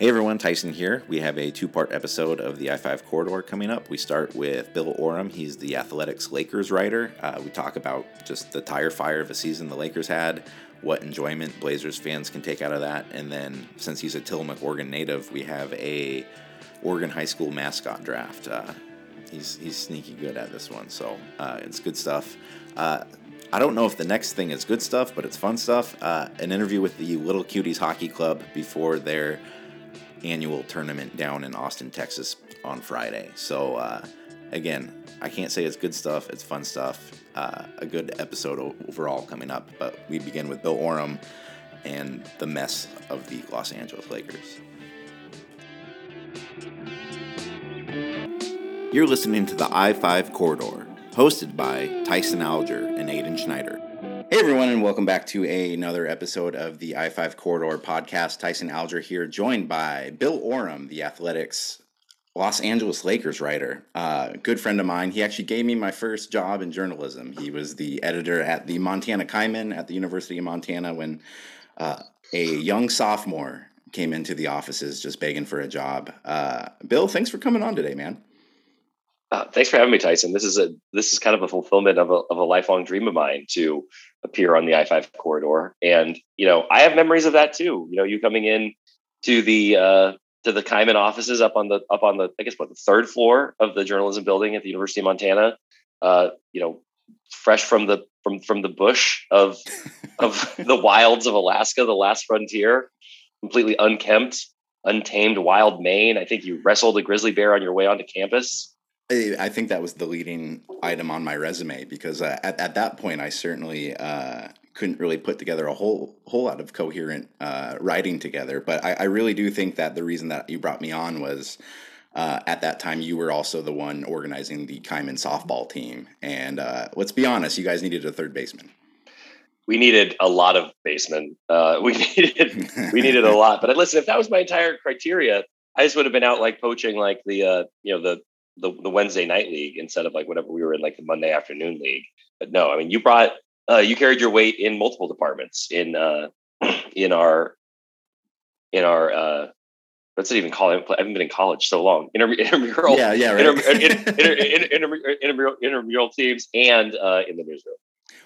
Hey everyone, Tyson here. We have a two part episode of the I 5 Corridor coming up. We start with Bill Oram. He's the Athletic's Lakers writer. Uh, we talk about just the tire fire of a season the Lakers had, what enjoyment Blazers fans can take out of that, and then since he's a Tillamook, Oregon native, we have a Oregon High School mascot draft. Uh, he's, he's sneaky good at this one, so uh, it's good stuff. Uh, I don't know if the next thing is good stuff, but it's fun stuff. Uh, an interview with the Little Cuties Hockey Club before their annual tournament down in Austin, Texas on Friday. So, uh, again, I can't say it's good stuff, it's fun stuff. Uh, a good episode overall coming up, but we begin with Bill Oram and the mess of the Los Angeles Lakers. You're listening to the I 5 Corridor, hosted by Tyson Alger and Aiden Schneider. Hey everyone, and welcome back to a, another episode of the I 5 Corridor podcast. Tyson Alger here, joined by Bill Oram, the Athletic's Los Angeles Lakers writer. Uh, good friend of mine. He actually gave me my first job in journalism. He was the editor at the Montana Kaimin at the University of Montana when uh, a young sophomore came into the offices just begging for a job. Uh, Bill, thanks for coming on today, man. Uh, thanks for having me, Tyson. This is a this is kind of a fulfillment of a of a lifelong dream of mine to appear on the I five corridor, and you know I have memories of that too. You know, you coming in to the uh, to the Kaimin offices up on the up on the I guess what the third floor of the journalism building at the University of Montana. Uh, you know, fresh from the from from the bush of of the wilds of Alaska, the last frontier, completely unkempt, untamed wild mane. I think you wrestled a grizzly bear on your way onto campus. I think that was the leading item on my resume because uh, at, at that point I certainly uh, couldn't really put together a whole whole lot of coherent uh, writing together. But I, I, really do think that the reason that you brought me on was uh, at that time you were also the one organizing the Kaimin softball team, and uh, let's be honest, you guys needed a third baseman. We needed a lot of basemen. Uh, we needed we needed a lot. But listen, if that was my entire criteria, I just would have been out like poaching like the you know the the, the Wednesday night league instead of like whatever we were in like the Monday afternoon league. But no, I mean you brought uh, you carried your weight in multiple departments in uh, in our in our uh, what's it even called? I haven't been in college so long. Inter- intramural, yeah, yeah, right. inter- inter- inter- intramural, intramural teams and uh, in the newsroom.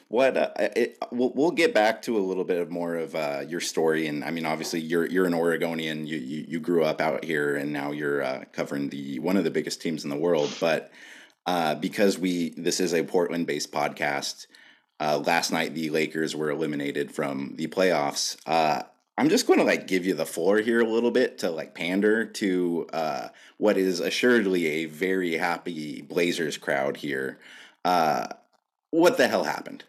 What uh, it, we'll, we'll get back to a little bit of more of uh, your story, and I mean, obviously, you're you're an Oregonian. You you, you grew up out here, and now you're uh, covering the one of the biggest teams in the world. But uh, because we this is a Portland-based podcast, uh, last night the Lakers were eliminated from the playoffs. Uh, I'm just going to like give you the floor here a little bit to like pander to what is assuredly a very happy Blazers crowd here. What the hell happened?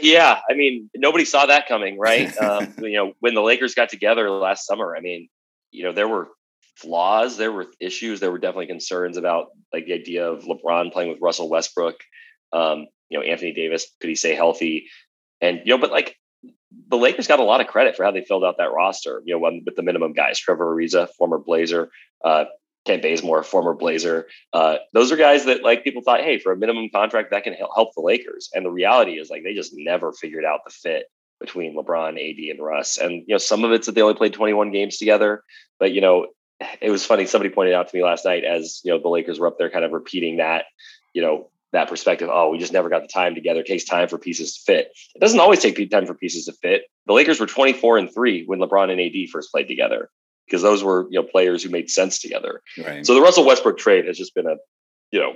Yeah, I mean, nobody saw that coming, right? um, you know, when the Lakers got together last summer, I mean, you know, there were flaws, there were issues, there were definitely concerns about like the idea of LeBron playing with Russell Westbrook. Um, you know, Anthony Davis, could he stay healthy? And you know, but like the Lakers got a lot of credit for how they filled out that roster. You know, with the minimum guys, Trevor Ariza, former Blazer, uh, Kent Bazemore, former Blazer. Uh, those are guys that like people thought, hey, for a minimum contract, that can help the Lakers. And the reality is like they just never figured out the fit between LeBron, AD, and Russ. And you know, some of it's that they only played 21 games together. But you know, it was funny. Somebody pointed out to me last night as you know the Lakers were up there, kind of repeating that, you know, that perspective. Oh, we just never got the time together. It takes time for pieces to fit. It doesn't always take time for pieces to fit. The Lakers were 24 and three when LeBron and AD first played together because those were you know players who made sense together. Right. So the Russell Westbrook trade has just been a you know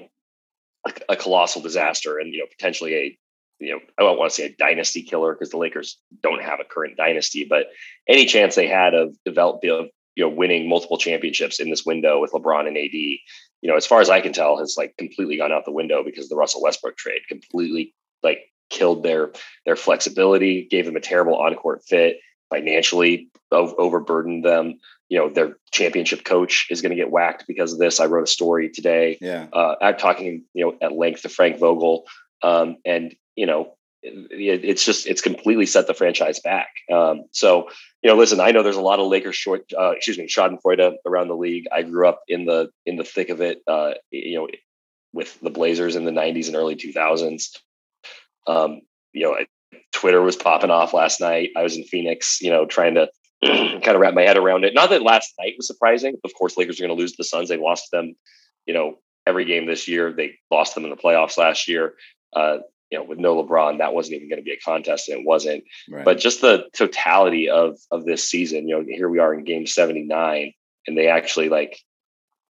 a, a colossal disaster and you know potentially a you know I don't want to say a dynasty killer because the Lakers don't have a current dynasty, but any chance they had of developing of you know winning multiple championships in this window with LeBron and AD, you know as far as I can tell has like completely gone out the window because the Russell Westbrook trade completely like killed their their flexibility, gave them a terrible on court fit, financially overburdened them you know their championship coach is going to get whacked because of this. I wrote a story today. Yeah, uh, I'm talking you know at length to Frank Vogel, um, and you know it, it's just it's completely set the franchise back. Um, so you know, listen, I know there's a lot of Lakers short, uh, excuse me, Schadenfreude around the league. I grew up in the in the thick of it. Uh, you know, with the Blazers in the '90s and early 2000s. Um, you know, Twitter was popping off last night. I was in Phoenix, you know, trying to kind of wrap my head around it. Not that last night was surprising. Of course, Lakers are going to lose the Suns. They lost them, you know, every game this year. They lost them in the playoffs last year. Uh, you know, with no LeBron, that wasn't even going to be a contest, and it wasn't. Right. But just the totality of of this season, you know, here we are in Game seventy nine, and they actually like,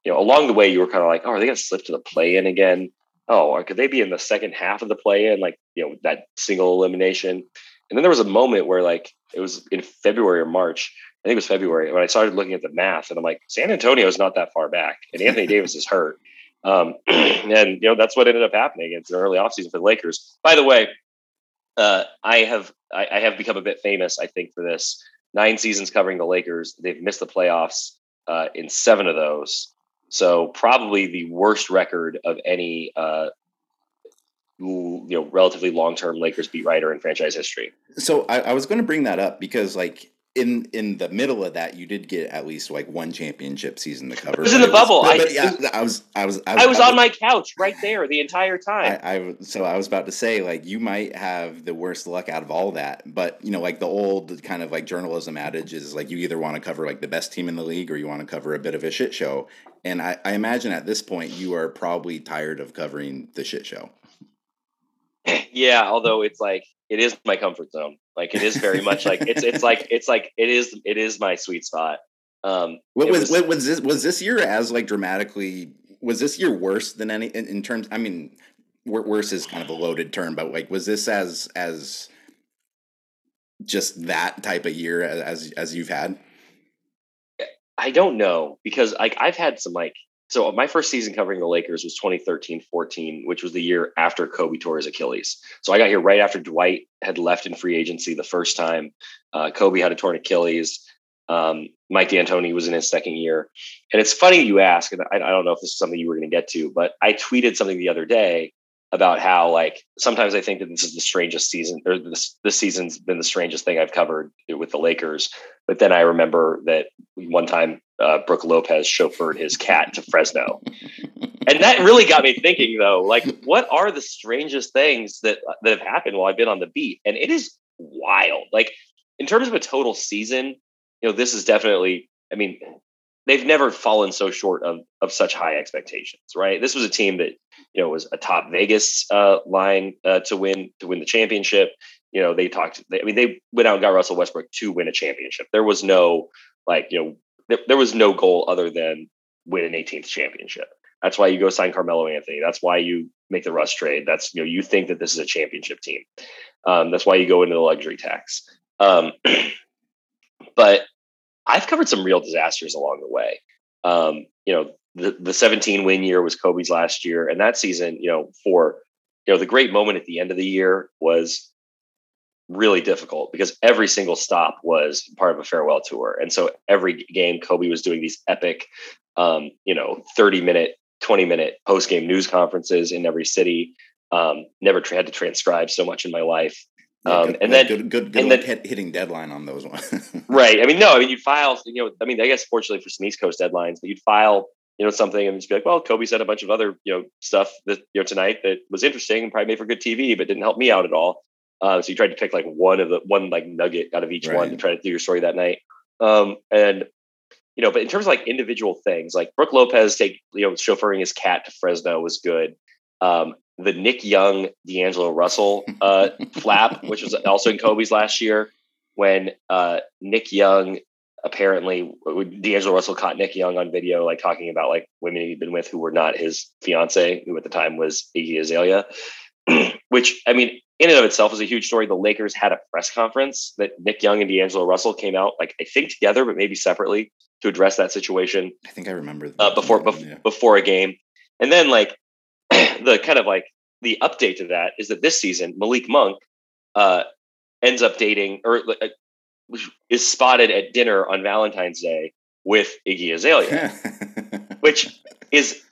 you know, along the way, you were kind of like, oh, are they going to slip to the play in again? Oh, or could they be in the second half of the play in, like you know, that single elimination? And then there was a moment where like it was in February or March. I think it was February when I started looking at the math, and I'm like, San Antonio is not that far back, and Anthony Davis is hurt. Um, and you know that's what ended up happening. It's an early offseason for the Lakers. By the way, uh, I have I, I, have become a bit famous, I think, for this. Nine seasons covering the Lakers. They've missed the playoffs uh, in seven of those. So probably the worst record of any uh, you know relatively long term Lakers beat writer in franchise history. So I, I was going to bring that up because like in in the middle of that, you did get at least like one championship season to cover. It was in the bubble. Was, but, but yeah, I was I was I was, I was on my couch right there the entire time. I, I, so I was about to say like you might have the worst luck out of all that, but you know like the old kind of like journalism adage is like you either want to cover like the best team in the league or you want to cover a bit of a shit show. And I, I imagine at this point you are probably tired of covering the shit show. yeah, although it's like it is my comfort zone. Like it is very much like it's it's like it's like it is it is my sweet spot. Um, what was, was, was this was this year as like dramatically was this year worse than any in, in terms? I mean, worse is kind of a loaded term, but like was this as as just that type of year as as you've had? I don't know because like I've had some like so my first season covering the Lakers was 2013-14, which was the year after Kobe tore his Achilles. So I got here right after Dwight had left in free agency the first time. Uh, Kobe had a torn Achilles. Um, Mike D'Antoni was in his second year. And it's funny you ask, and I, I don't know if this is something you were going to get to, but I tweeted something the other day about how like sometimes I think that this is the strangest season or this this season's been the strangest thing I've covered with the Lakers. But then I remember that one time uh, Brook Lopez chauffeured his cat to Fresno, and that really got me thinking. Though, like, what are the strangest things that that have happened while I've been on the beat? And it is wild. Like in terms of a total season, you know, this is definitely. I mean, they've never fallen so short of of such high expectations, right? This was a team that you know was a top Vegas uh, line uh, to win to win the championship. You know, they talked. They, I mean, they went out and got Russell Westbrook to win a championship. There was no like you know there, there was no goal other than win an 18th championship. That's why you go sign Carmelo Anthony. That's why you make the Russ trade. That's you know you think that this is a championship team. Um, that's why you go into the luxury tax. Um, but I've covered some real disasters along the way. Um, you know, the, the 17 win year was Kobe's last year. And that season, you know, for, you know, the great moment at the end of the year was really difficult because every single stop was part of a farewell tour. And so every game, Kobe was doing these epic, um, you know, 30 minute, 20 minute post game news conferences in every city. Um, never had to transcribe so much in my life. Um, good, and then good, good, good then, hitting deadline on those ones. right. I mean, no, I mean, you'd file, you know, I mean, I guess fortunately for some East Coast deadlines, but you'd file, you know, something and just be like, well, Kobe said a bunch of other, you know, stuff that, you know, tonight that was interesting and probably made for good TV, but didn't help me out at all. Uh, so you tried to pick like one of the one like nugget out of each right. one to try to do your story that night. Um, and you know, but in terms of like individual things, like Brook Lopez take you know chauffeuring his cat to Fresno was good. Um, the Nick Young D'Angelo Russell uh, flap, which was also in Kobe's last year, when uh, Nick Young apparently D'Angelo Russell caught Nick Young on video, like talking about like women he'd been with who were not his fiance, who at the time was Iggy Azalea. which I mean, in and of itself is a huge story. The Lakers had a press conference that Nick Young and D'Angelo Russell came out, like I think together, but maybe separately, to address that situation. I think I remember uh, before bef- yeah. before a game, and then like the kind of like the update to that is that this season Malik Monk uh, ends up dating or uh, is spotted at dinner on Valentine's Day with Iggy Azalea, which is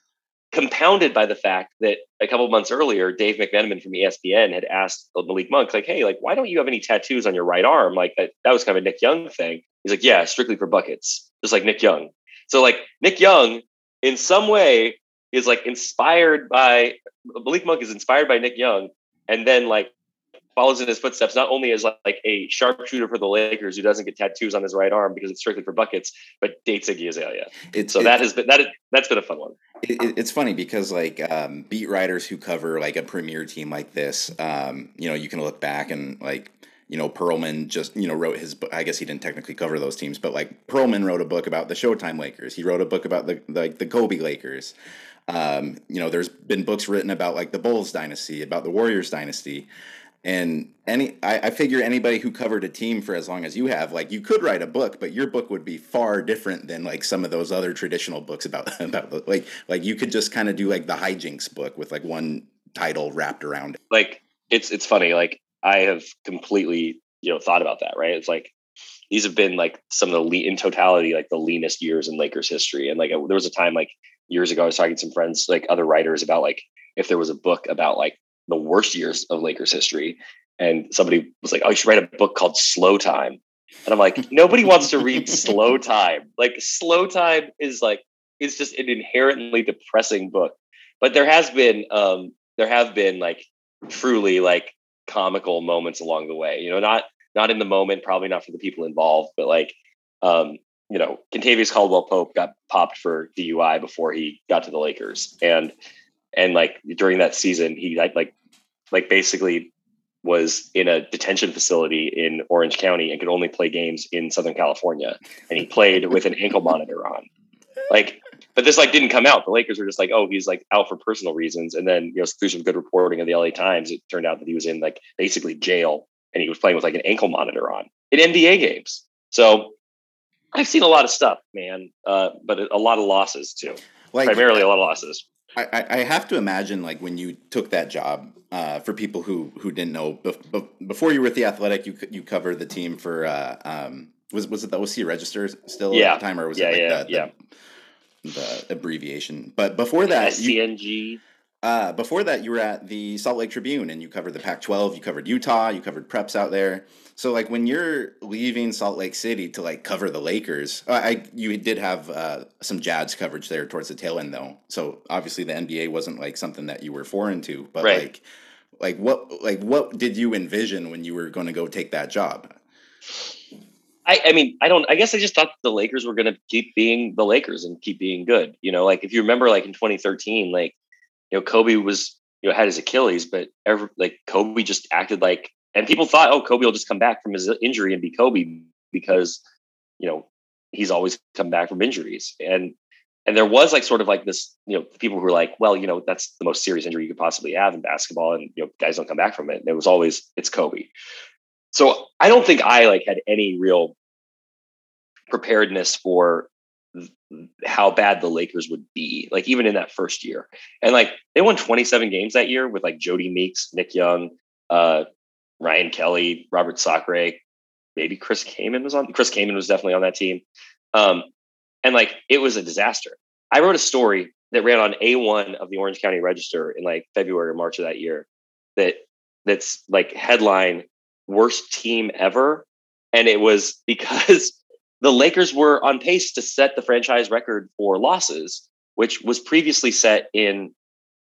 compounded by the fact that a couple months earlier, Dave McMenamin from ESPN had asked Malik Monk, like, "Hey, like, why don't you have any tattoos on your right arm?" Like that, that was kind of a Nick Young thing. He's like, "Yeah, strictly for buckets, just like Nick Young." So like Nick Young, in some way, is like inspired by Malik Monk is inspired by Nick Young, and then like follows in his footsteps, not only as like, like, a sharpshooter for the Lakers who doesn't get tattoos on his right arm because it's strictly for buckets, but dates Iggy Azalea. It's, so that has been that is, that's been a fun one. It, it's funny because like um, beat writers who cover like a premier team like this, um, you know, you can look back and like you know, Pearlman just, you know, wrote his book. I guess he didn't technically cover those teams, but like Pearlman wrote a book about the Showtime Lakers. He wrote a book about the like the Kobe Lakers. Um, you know, there's been books written about like the Bulls dynasty, about the Warriors dynasty. And any I, I figure anybody who covered a team for as long as you have, like you could write a book, but your book would be far different than like some of those other traditional books about about like like you could just kind of do like the hijinks book with like one title wrapped around it. Like it's it's funny, like I have completely, you know, thought about that, right? It's like these have been like some of the le- in totality, like the leanest years in Lakers history. And like there was a time like years ago, I was talking to some friends, like other writers, about like if there was a book about like the worst years of Lakers history. And somebody was like, Oh, you should write a book called Slowtime. And I'm like, nobody wants to read Slowtime. Like Slowtime is like it's just an inherently depressing book. But there has been um there have been like truly like comical moments along the way. You know, not not in the moment, probably not for the people involved, but like, um, you know, Kentavious Caldwell Pope got popped for DUI before he got to the Lakers, and and like during that season, he like like like basically was in a detention facility in Orange County and could only play games in Southern California, and he played with an ankle monitor on. Like but this like didn't come out. The Lakers were just like, oh, he's like out for personal reasons. And then you know through some good reporting of the LA Times, it turned out that he was in like basically jail and he was playing with like an ankle monitor on in NBA games. So I've seen a lot of stuff, man, uh, but a lot of losses too. Like, Primarily a lot of losses. I, I have to imagine like when you took that job uh, for people who who didn't know before you were at the Athletic, you you covered the team for uh, um, was was it the OC Register still yeah. at the time or was yeah, it like yeah, the, yeah the abbreviation. But before that, SCNG. You, uh, before that, you were at the Salt Lake Tribune and you covered the Pac-12. You covered Utah. You covered preps out there. So like when you're leaving Salt Lake City to like cover the Lakers, I you did have uh, some Jazz coverage there towards the tail end though. So obviously the NBA wasn't like something that you were foreign to. But right. like like what like what did you envision when you were going to go take that job? I, I mean, I don't. I guess I just thought the Lakers were going to keep being the Lakers and keep being good. You know, like if you remember, like in 2013, like you know, Kobe was you know had his Achilles, but ever like Kobe just acted like, and people thought, oh, Kobe will just come back from his injury and be Kobe because you know he's always come back from injuries. And and there was like sort of like this you know people who were like well you know that's the most serious injury you could possibly have in basketball and you know guys don't come back from it. And it was always it's kobe. So I don't think I like had any real preparedness for how bad the Lakers would be, like even in that first year. And like they won 27 games that year with like Jodie Meeks, Nick Young, uh, Ryan Kelly, Robert Sacre, maybe Chris Kaman was on. Chris Kaman was definitely on that team. Um, and like it was a disaster. I wrote a story that ran on A1 of the Orange County Register in like February or March of that year that that's like headline worst team ever. And it was because the Lakers were on pace to set the franchise record for losses, which was previously set in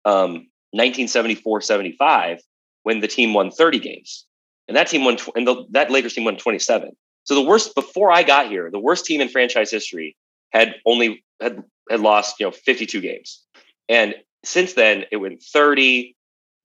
um, 1974 75 when the team won 30 games. And that team won, tw- and the, that Lakers team won 27. So the worst, before I got here, the worst team in franchise history had only had, had lost, you know, 52 games. And since then, it went 30,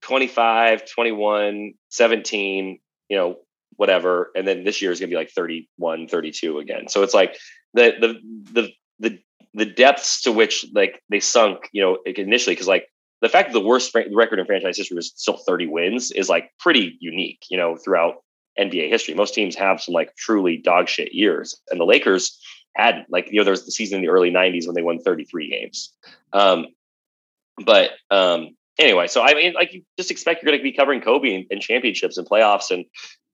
25, 21, 17, you know, whatever. And then this year is going to be like 31, 32 again. So it's like the, the, the, the, the depths to which like they sunk, you know, initially, because like the fact that the worst record in franchise history was still 30 wins is like pretty unique, you know, throughout NBA history. Most teams have some like truly dog shit years. And the Lakers had like, you know, there was the season in the early 90s when they won 33 games. Um, but um, anyway, so I mean, like you just expect you're going to be covering Kobe and, and championships and playoffs, and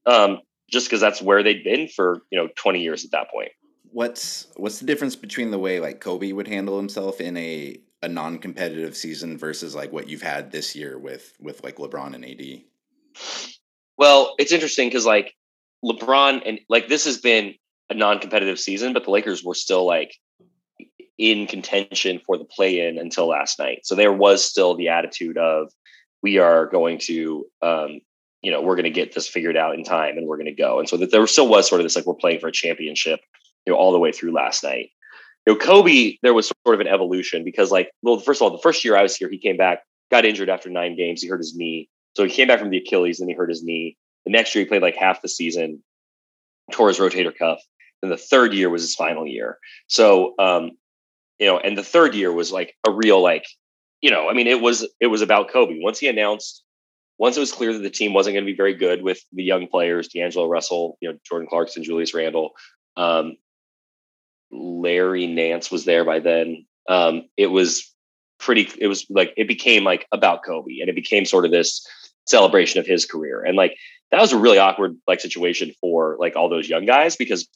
um, just because that's where they'd been for you know 20 years at that point. What's what's the difference between the way like Kobe would handle himself in a a non-competitive season versus like what you've had this year with with like LeBron and AD? Well, it's interesting because like LeBron and like this has been a non-competitive season, but the Lakers were still like in contention for the play-in until last night. So there was still the attitude of we are going to um, you know, we're going to get this figured out in time and we're going to go. And so that there still was sort of this like we're playing for a championship, you know, all the way through last night. Know, Kobe, there was sort of an evolution because, like, well, first of all, the first year I was here, he came back, got injured after nine games. He hurt his knee. So he came back from the Achilles and he hurt his knee. The next year, he played like half the season, tore his rotator cuff. Then the third year was his final year. So, um, you know, and the third year was like a real, like, you know, I mean, it was it was about Kobe. Once he announced once it was clear that the team wasn't going to be very good with the young players, D'Angelo Russell, you know, Jordan Clarkson, Julius Randle, um, Larry Nance was there by then. Um, it was pretty. It was like it became like about Kobe, and it became sort of this celebration of his career, and like that was a really awkward like situation for like all those young guys because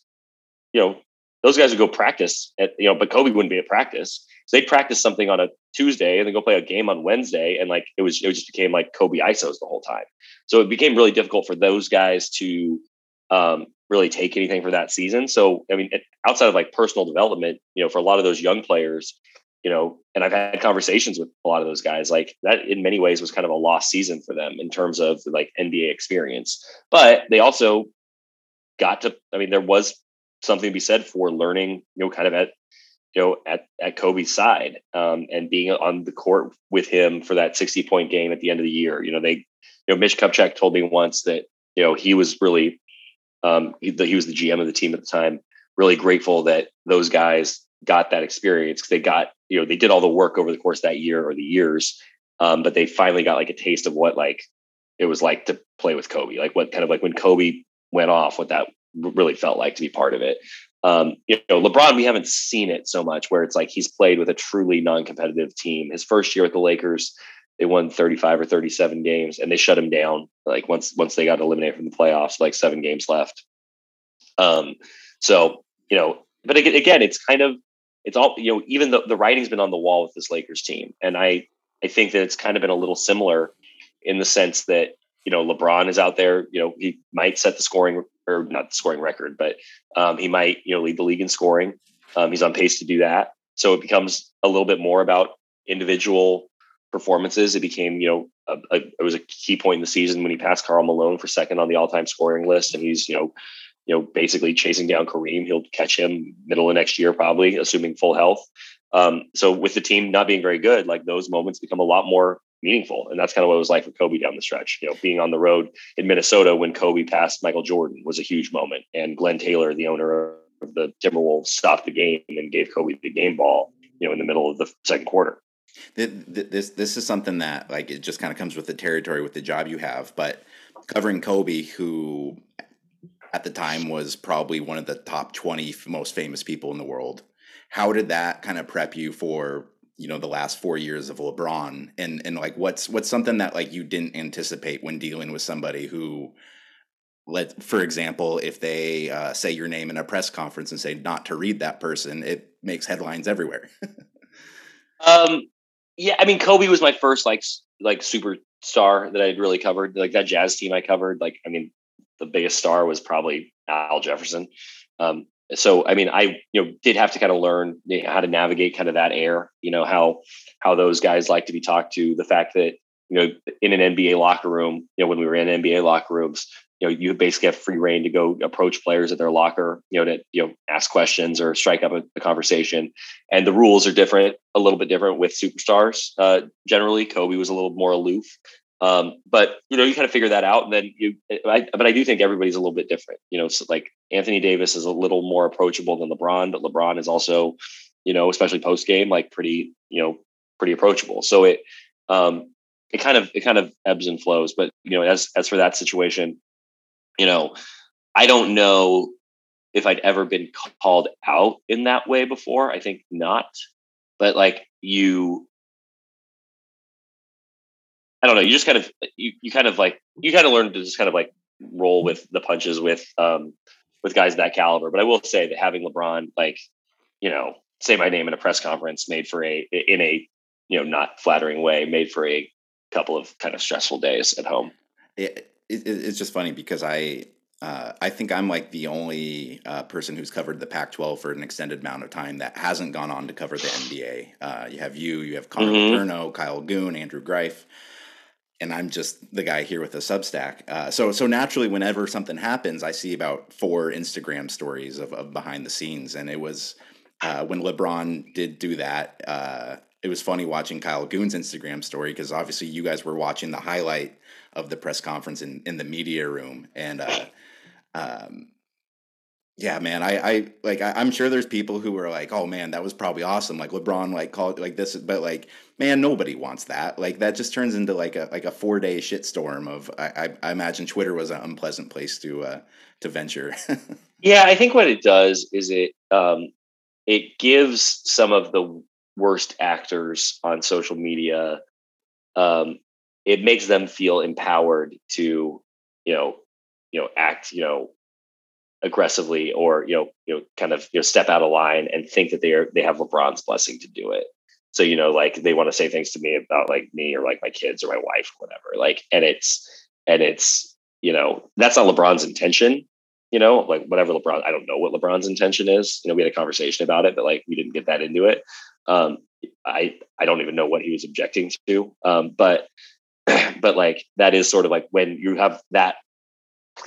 you know those guys would go practice at you know, but Kobe wouldn't be at practice. So they'd practice something on a Tuesday and then go play a game on Wednesday, and like it was it just became like Kobe ISOs the whole time. So it became really difficult for those guys to um, really take anything for that season. So I mean, outside of like personal development, you know, for a lot of those young players, you know, and I've had conversations with a lot of those guys, like that in many ways was kind of a lost season for them in terms of like NBA experience. But they also got to, I mean, there was something to be said for learning, you know, kind of at you know at at Kobe's side um, and being on the court with him for that 60 point game at the end of the year. You know, they you know Mitch Kupchak told me once that you know he was really um, he, he was the GM of the team at the time. Really grateful that those guys got that experience because they got you know they did all the work over the course that year or the years, um, but they finally got like a taste of what like it was like to play with Kobe, like what kind of like when Kobe went off, what that really felt like to be part of it. Um, you know, LeBron, we haven't seen it so much where it's like he's played with a truly non-competitive team. His first year with the Lakers, they won 35 or 37 games and they shut him down like once once they got eliminated from the playoffs, like seven games left. Um, so you know, but again, it's kind of it's all you know. Even the the writing's been on the wall with this Lakers team, and I I think that it's kind of been a little similar in the sense that you know LeBron is out there. You know, he might set the scoring or not the scoring record, but um, he might you know lead the league in scoring. Um, he's on pace to do that. So it becomes a little bit more about individual performances. It became you know a, a, it was a key point in the season when he passed Karl Malone for second on the all time scoring list, and he's you know you know basically chasing down Kareem. He'll catch him middle of next year probably, assuming full health. Um, so with the team not being very good, like those moments become a lot more meaningful. And that's kind of what it was like for Kobe down the stretch. You know, being on the road in Minnesota when Kobe passed Michael Jordan was a huge moment. And Glen Taylor, the owner of the Timberwolves, stopped the game and gave Kobe the game ball, you know, in the middle of the second quarter. This this is something that like it just kind of comes with the territory with the job you have, but covering Kobe, who at the time was probably one of the top 20 most famous people in the world. How did that kind of prep you for you know the last four years of LeBron and and like what's what's something that like you didn't anticipate when dealing with somebody who let for example if they uh, say your name in a press conference and say not to read that person it makes headlines everywhere um yeah i mean kobe was my first like like superstar that i'd really covered like that jazz team i covered like i mean the biggest star was probably al jefferson. Um so i mean i you know did have to kind of learn how to navigate kind of that air you know how how those guys like to be talked to the fact that you know in an nba locker room you know when we were in nba locker rooms you know you basically have free reign to go approach players at their locker you know to you know ask questions or strike up a, a conversation and the rules are different a little bit different with superstars uh, generally kobe was a little more aloof um, but you know, you kind of figure that out, and then you. I, but I do think everybody's a little bit different. You know, so like Anthony Davis is a little more approachable than LeBron, but LeBron is also, you know, especially post game, like pretty, you know, pretty approachable. So it, um, it kind of it kind of ebbs and flows. But you know, as as for that situation, you know, I don't know if I'd ever been called out in that way before. I think not. But like you I don't know. You just kind of you you kind of like you kind of learn to just kind of like roll with the punches with um with guys that caliber. But I will say that having LeBron like you know say my name in a press conference made for a in a you know not flattering way made for a couple of kind of stressful days at home. It it's just funny because I uh, I think I'm like the only uh, person who's covered the Pac-12 for an extended amount of time that hasn't gone on to cover the NBA. Uh, you have you, you have Connor mm-hmm. Kyle Goon, Andrew Greif. and I'm just the guy here with a Substack. Uh, so so naturally, whenever something happens, I see about four Instagram stories of, of behind the scenes, and it was uh, when LeBron did do that. It was funny watching Kyle Goon's Instagram story because obviously you guys were watching the highlight of the press conference in, in the media room, and uh, um, yeah, man, I, I like I, am sure there's people who are like, oh man, that was probably awesome. Like LeBron, like called like this, but like, man, nobody wants that. Like that just turns into like a like a four day shitstorm of. I, I, I imagine Twitter was an unpleasant place to uh to venture. yeah, I think what it does is it um it gives some of the worst actors on social media um it makes them feel empowered to you know you know act you know aggressively or you know you know kind of you know step out of line and think that they are they have LeBron's blessing to do it. So you know like they want to say things to me about like me or like my kids or my wife or whatever. Like and it's and it's you know that's not LeBron's intention. You know like whatever LeBron I don't know what LeBron's intention is. You know we had a conversation about it, but like we didn't get that into it. Um, I I don't even know what he was objecting to. Um, but but like that is sort of like when you have that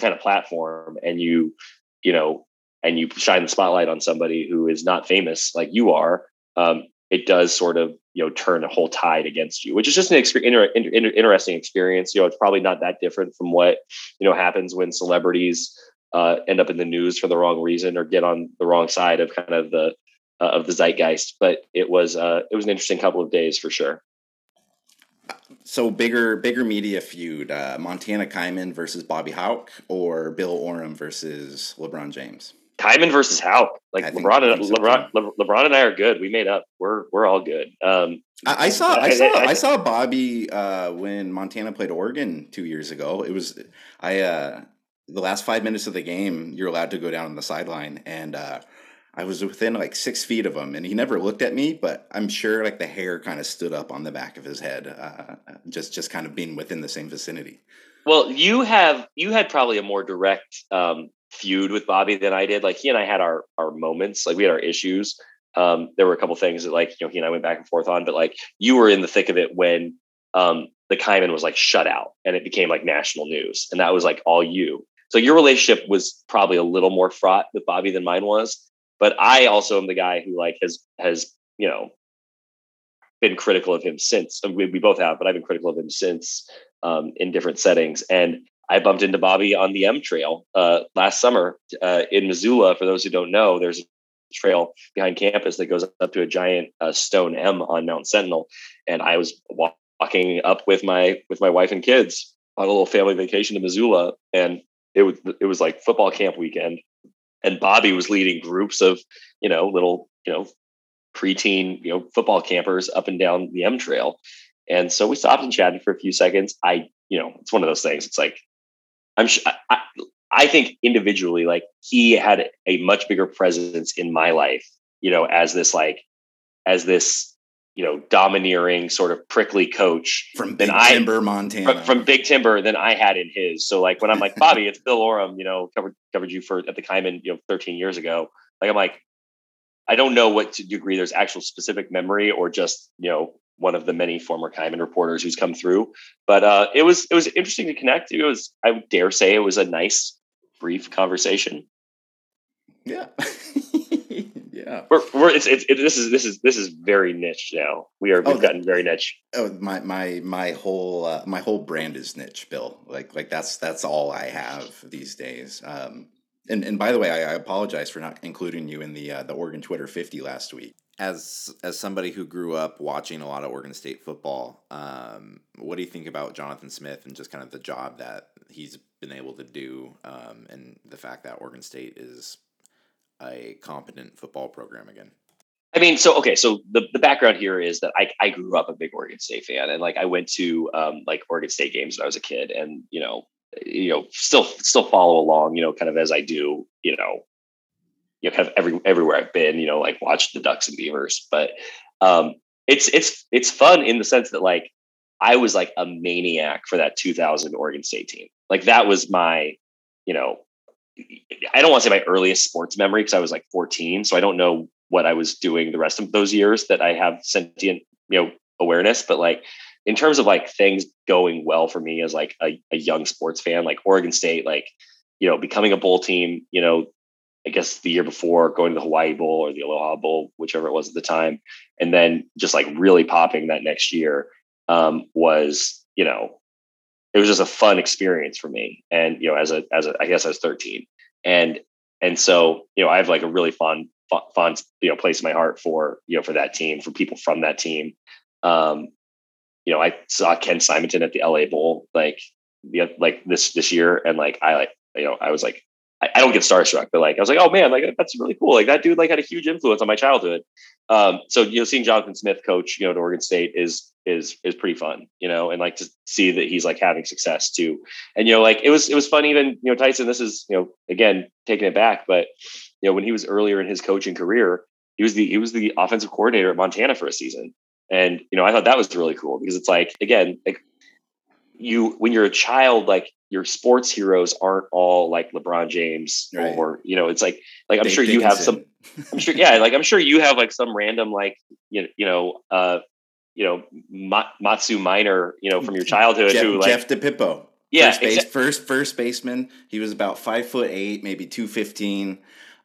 kind of platform and you you know, and you shine the spotlight on somebody who is not famous like you are, um, it does sort of you know turn a whole tide against you, which is just an exper- inter- inter- interesting experience. You know, it's probably not that different from what you know happens when celebrities uh, end up in the news for the wrong reason or get on the wrong side of kind of the uh, of the zeitgeist. But it was uh, it was an interesting couple of days for sure so bigger bigger media feud uh, montana Kaimin versus bobby hauck or bill oram versus lebron james Kaimin versus Hauck. Like LeBron and so LeBron, LeBron and I are good. We made up. We're we're all good. Um, I, I, saw I saw I, I, saw Bobby uh, when Montana played Oregon two years ago. It was I uh, the last five minutes of the game. You're allowed to go down on the sideline, and uh, I was within like six feet of him, and he never looked at me, but I'm sure like the hair kind of stood up on the back of his head, uh, just just kind of being within the same vicinity. Well, you have you had probably a more direct um, feud with Bobby than I did. Like he and I had our our moments, like we had our issues. Um, there were a couple things that like you know he and I went back and forth on, but like you were in the thick of it when um, the Kaimin was like shut out and it became like national news, and that was like all you. So your relationship was probably a little more fraught with Bobby than mine was. But I also am the guy who like has has you know been critical of him since. We, we both have, but I've been critical of him since um, in different settings. And I bumped into Bobby on the M Trail uh, last summer uh, in Missoula. For those who don't know, there's a trail behind campus that goes up to a giant uh, stone M on Mount Sentinel, and I was walking up with my with my wife and kids on a little family vacation to Missoula, and it was it was like football camp weekend, and Bobby was leading groups of, you know, little, you know, preteen, you know, football campers up and down the M trail. And so we stopped and chatted for a few seconds. I, you know, it's one of those things. It's like, I'm I, I think individually, like he had a much bigger presence in my life, you know, as this, like, as this you know, domineering sort of prickly coach from Big Timber, I, Montana, from, from, Big Timber than I had in his. So like when I'm like Bobby, it's Bill Oram, you know, covered covered you for at the Kaimin, you know, 13 years ago. Like I'm like, I don't know what to degree there's actual specific memory or just you know one of the many former Kaimin reporters who's come through. But uh, it was it was interesting to connect. It was I dare say it was a nice brief conversation. Yeah. yeah. We're, we're it's, it's it, this is this is this is very niche now. We are we've oh, gotten very niche. Oh, my my my whole uh, my whole brand is niche, Bill. Like like that's that's all I have these days. Um, and and by the way, I, I apologize for not including you in the uh, the Oregon Twitter 50 last week. As as somebody who grew up watching a lot of Oregon State football, um, what do you think about Jonathan Smith and just kind of the job that he's been able to do, um, and the fact that Oregon State is a competent football program again? I mean, so okay, so the, the background here is that I, I grew up a big Oregon State fan, and like I went to um, like Oregon State games when I was a kid, and you know, you know, still still follow along, you know, kind of as I do, you know, you know, kind of every everywhere I've been, you know, like watch the Ducks and Beavers, but um, it's it's it's fun in the sense that like I was like a maniac for that 2000 Oregon State team, like that was my, you know, I don't want to say my earliest sports memory because I was like 14, so I don't know what I was doing the rest of those years that I have sentient, you know, awareness. But like, in terms of like things going well for me as like a, a young sports fan, like Oregon State, like you know, becoming a bowl team, you know, I guess the year before going to the Hawaii Bowl or the Aloha Bowl, whichever it was at the time, and then just like really popping that next year um, was, you know, it was just a fun experience for me. And you know, as a as a I guess I was 13, and and so you know, I have like a really fun fun you know place in my heart for you know for that team for people from that team. Um, you know, I saw Ken Simonton at the LA Bowl like the like this this year, and like I like you know I was like I, I, don't get starstruck, but like I was like, oh man, like that's really cool. Like that dude like had a huge influence on my childhood. Um, so you know, seeing Jonathan Smith coach, you know, at Oregon State is is is pretty fun, you know, and like to see that he's like having success too. And you know, like it was it was fun even, you know, Tyson, this is, you know, again, taking it back, but you know, when he was earlier in his coaching career, he was the he was the offensive coordinator at Montana for a season. And you know, I thought that was really cool because it's like again, like you when you're a child, like your sports heroes aren't all like LeBron James right. or you know, it's like like I'm Dave sure you have some. I'm sure, yeah, like I'm sure you have like some random like you you know uh you know Mat-Su Miner you know from your childhood Jeff, who like Jeff DePippo. Yeah, first, base, exa- first first baseman. He was about five foot eight, maybe two fifteen.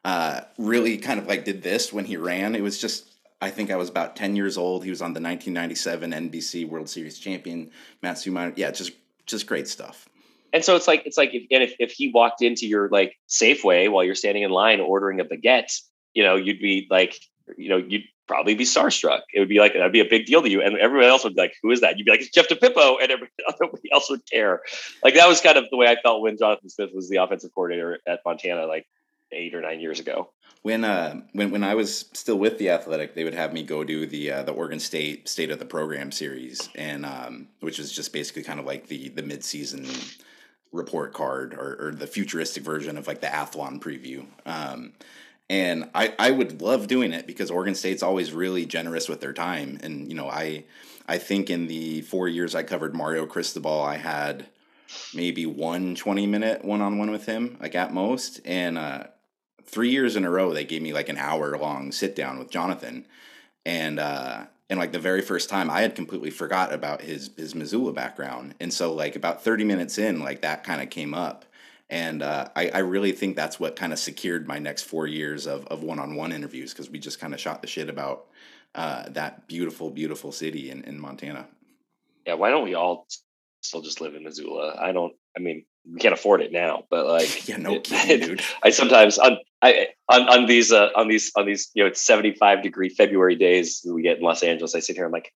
Uh, really kind of like did this when he ran. It was just I think I was about 10 years old. He was on the 1997 NBC World Series champion, Mat-Su Miner. Yeah, just just great stuff. And so it's like it's like if, and if if he walked into your like Safeway while you're standing in line ordering a baguette, you know, you'd be like, you know, you'd probably be starstruck. It would be like that'd be a big deal to you, and everyone else would be like, "Who is that?" You'd be like, "It's Jeff DePippo," and everybody else would care. Like that was kind of the way I felt when Jonathan Smith was the offensive coordinator at Montana, like eight or nine years ago when uh when when I was still with the athletic, they would have me go do the uh, the Oregon State State of the Program series, and um, which was just basically kind of like the the mid season report card or, or the futuristic version of like the Athlon preview. Um, and I, I would love doing it because Oregon State's always really generous with their time. And you know, I I think in the four years I covered Mario Cristobal, I had maybe one 20 minute one on one with him, like at most. And uh, three years in a row they gave me like an hour long sit down with Jonathan, and uh, and like the very first time I had completely forgot about his his Missoula background, and so like about thirty minutes in, like that kind of came up, and uh, I I really think that's what kind of secured my next four years of of one on one interviews because we just kind of shot the shit about uh, that beautiful beautiful city in in Montana. Yeah, why don't we all still just live in Missoula? I don't. I mean, we can't afford it now, but like, yeah, no kidding, dude. I sometimes on I on on these uh, on these on these you know it's seventy five degree February days we get in Los Angeles. I sit here, I'm like,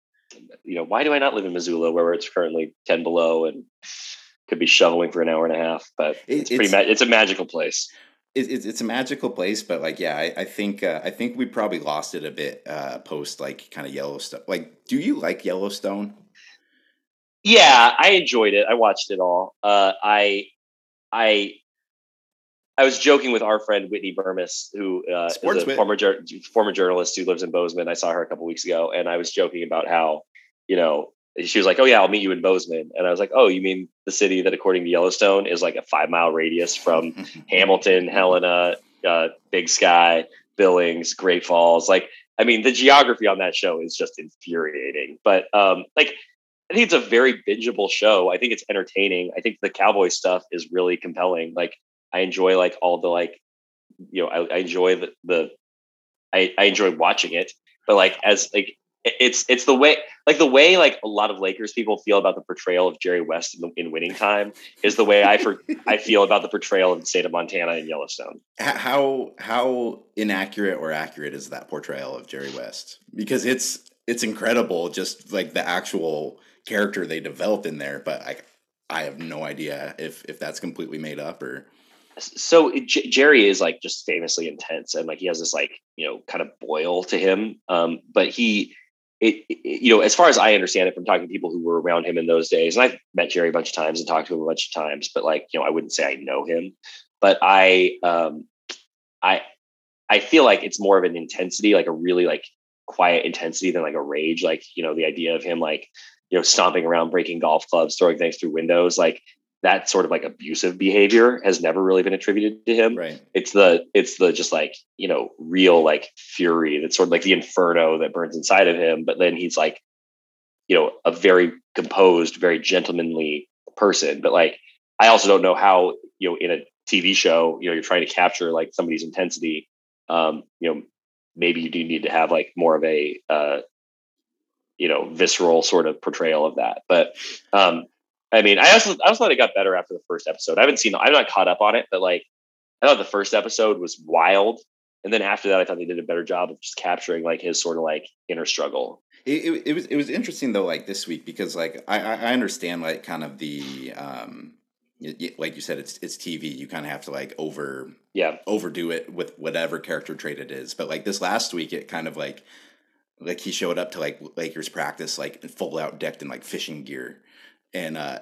you know, why do I not live in Missoula where it's currently ten below and could be shoveling for an hour and a half? But it's, it's pretty ma- it's a magical place. It, it's a magical place, but like, yeah, I, I think uh, I think we probably lost it a bit uh, post like kind of Yellowstone. Like, do you like Yellowstone? Yeah, I enjoyed it. I watched it all. Uh, I, I, I was joking with our friend Whitney Bermes, who uh, is a former former journalist who lives in Bozeman. I saw her a couple weeks ago, and I was joking about how, you know, she was like, "Oh yeah, I'll meet you in Bozeman," and I was like, "Oh, you mean the city that, according to Yellowstone, is like a five mile radius from Hamilton, Helena, uh, Big Sky, Billings, Great Falls? Like, I mean, the geography on that show is just infuriating. But um, like, I think it's a very bingeable show. I think it's entertaining. I think the cowboy stuff is really compelling. Like I enjoy like all the like, you know, I, I enjoy the, the I, I enjoy watching it, but like as like it's it's the way like the way like a lot of Lakers people feel about the portrayal of Jerry West in, the, in winning time is the way I for I feel about the portrayal of the state of Montana and Yellowstone. How how inaccurate or accurate is that portrayal of Jerry West? Because it's it's incredible, just like the actual character they developed in there, but I I have no idea if if that's completely made up or. So J- Jerry is like just famously intense, and like he has this like you know kind of boil to him. Um, but he, it, it, you know, as far as I understand it from talking to people who were around him in those days, and I've met Jerry a bunch of times and talked to him a bunch of times, but like you know, I wouldn't say I know him, but I, um, I, I feel like it's more of an intensity, like a really like quiet intensity than like a rage. Like you know, the idea of him like you know, stomping around, breaking golf clubs, throwing things through windows, like that sort of like abusive behavior has never really been attributed to him. Right. It's the it's the just like, you know, real like fury that's sort of like the inferno that burns inside of him. But then he's like you know a very composed, very gentlemanly person. But like I also don't know how you know in a TV show you know you're trying to capture like somebody's intensity. Um, you know maybe you do need to have like more of a uh, you know visceral sort of portrayal of that. But um, I mean, I also I also thought it got better after the first episode. I haven't seen I'm not caught up on it, but like I thought the first episode was wild. And then after that, I thought they did a better job of just capturing like his sort of like inner struggle. It, it, it was it was interesting though, like this week because like I I understand like kind of the um like you said it's it's TV you kind of have to like over yeah overdo it with whatever character trait it is but like this last week it kind of like like he showed up to like Lakers practice like full out decked in like fishing gear and uh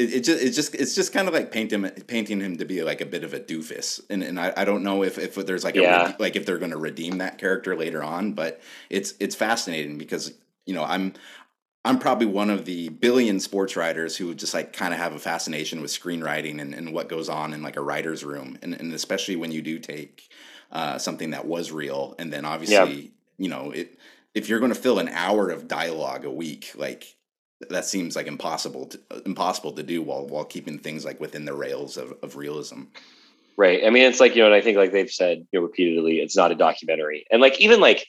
it, it just it's just it's just kind of like painting him painting him to be like a bit of a doofus and and I, I don't know if if there's like yeah. a like if they're going to redeem that character later on but it's it's fascinating because you know I'm I'm probably one of the billion sports writers who just like kind of have a fascination with screenwriting and, and what goes on in like a writer's room and, and especially when you do take uh, something that was real and then obviously yeah. you know it if you're going to fill an hour of dialogue a week like that seems like impossible to, uh, impossible to do while while keeping things like within the rails of, of realism. Right. I mean it's like you know and i think like they've said you know repeatedly it's not a documentary. And like even like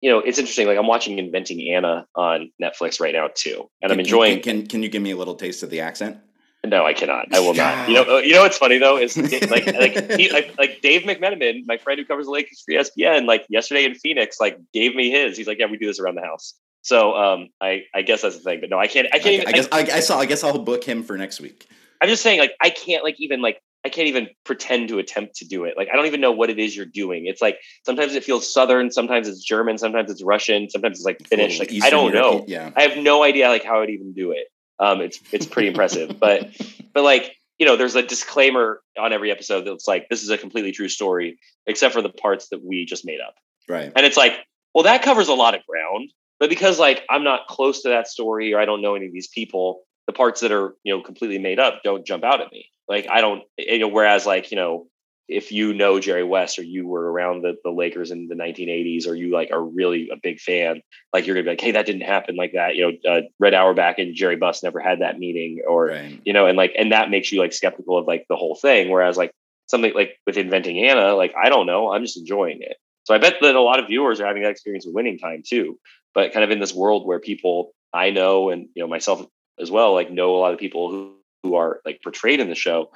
you know it's interesting like i'm watching inventing anna on netflix right now too and can, i'm enjoying can, can can you give me a little taste of the accent no, I cannot. I will not. You know, you know what's funny though is like like he, like, like Dave McMenamin, my friend who covers the Lakers for ESPN, like yesterday in Phoenix, like gave me his. He's like, yeah, we do this around the house. So um, I I guess that's the thing. But no, I can't. I can't. I, even, I guess I, I, saw. I guess I'll book him for next week. I'm just saying, like, I can't like even like I can't even pretend to attempt to do it. Like, I don't even know what it is you're doing. It's like sometimes it feels southern, sometimes it's German, sometimes it's Russian, sometimes it's like Finnish. Like Eastern I don't Europe, know. Yeah, I have no idea like how I'd even do it. Um, it's it's pretty impressive, but but like you know, there's a disclaimer on every episode that's like this is a completely true story, except for the parts that we just made up. Right, and it's like, well, that covers a lot of ground. But because like I'm not close to that story or I don't know any of these people, the parts that are, you know, completely made up don't jump out at me. Like I don't you know, whereas like, you know, if you know Jerry West or you were around the, the Lakers in the 1980s or you like are really a big fan, like you're gonna be like, hey, that didn't happen like that. You know, uh, Red Auerbach and Jerry Buss never had that meeting, or right. you know, and like, and that makes you like skeptical of like the whole thing. Whereas like something like with inventing Anna, like I don't know, I'm just enjoying it. So I bet that a lot of viewers are having that experience of winning time too but kind of in this world where people I know and you know myself as well like know a lot of people who who are like portrayed in the show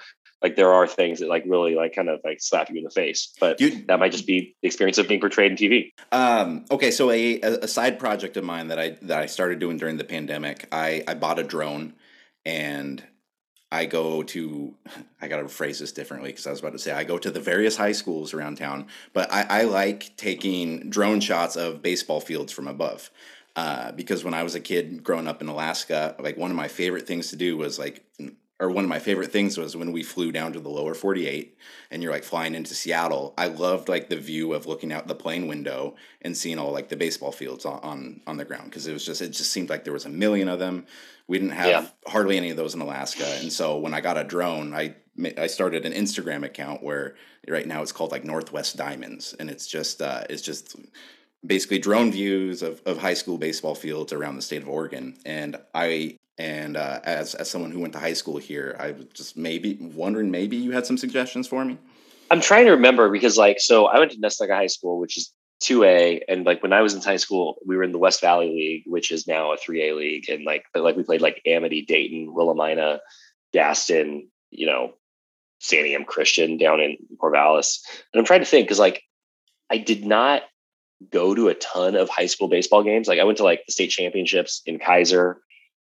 like there are things that like really like kind of like slap you in the face but you, that might just be the experience of being portrayed in tv um, okay so a, a side project of mine that i that i started doing during the pandemic i i bought a drone and I go to, I got to phrase this differently because I was about to say, I go to the various high schools around town, but I, I like taking drone shots of baseball fields from above. Uh, because when I was a kid growing up in Alaska, like one of my favorite things to do was like, or one of my favorite things was when we flew down to the lower 48 and you're like flying into Seattle. I loved like the view of looking out the plane window and seeing all like the baseball fields on, on, on the ground. Cause it was just, it just seemed like there was a million of them we didn't have yeah. hardly any of those in Alaska, and so when I got a drone, I I started an Instagram account where right now it's called like Northwest Diamonds, and it's just uh, it's just basically drone views of, of high school baseball fields around the state of Oregon. And I and uh, as as someone who went to high school here, I was just maybe wondering maybe you had some suggestions for me. I'm trying to remember because like so I went to Nestucca High School, which is 2A and like when I was in high school, we were in the West Valley League, which is now a 3A league. And like like we played like Amity, Dayton, Willamina, Gaston, you know, Santiam Christian down in Corvallis. And I'm trying to think because like I did not go to a ton of high school baseball games. Like I went to like the state championships in Keizer.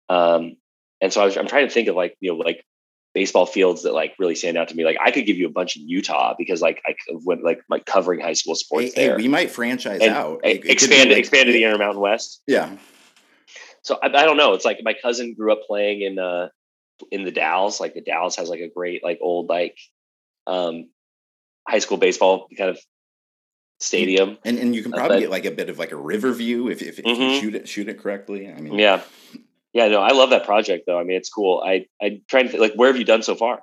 Um, and so I was, I'm trying to think of like, you know, like baseball fields that like really stand out to me. Like I could give you a bunch in Utah because like I went like like covering high school sports hey, there. Hey, we might franchise and out. It, expand like, expand to the Intermountain West. Yeah. So I, I, don't know. It's like my cousin grew up playing in uh in the Dalles. Like the Dalles has like a great like old like um high school baseball kind of stadium. And and you can probably uh, get like a bit of like a river view if if, if mm-hmm. you shoot it shoot it correctly. I mean Yeah. Yeah, no, I love that project though. I mean, it's cool. I I try to think, like, where have you done so far?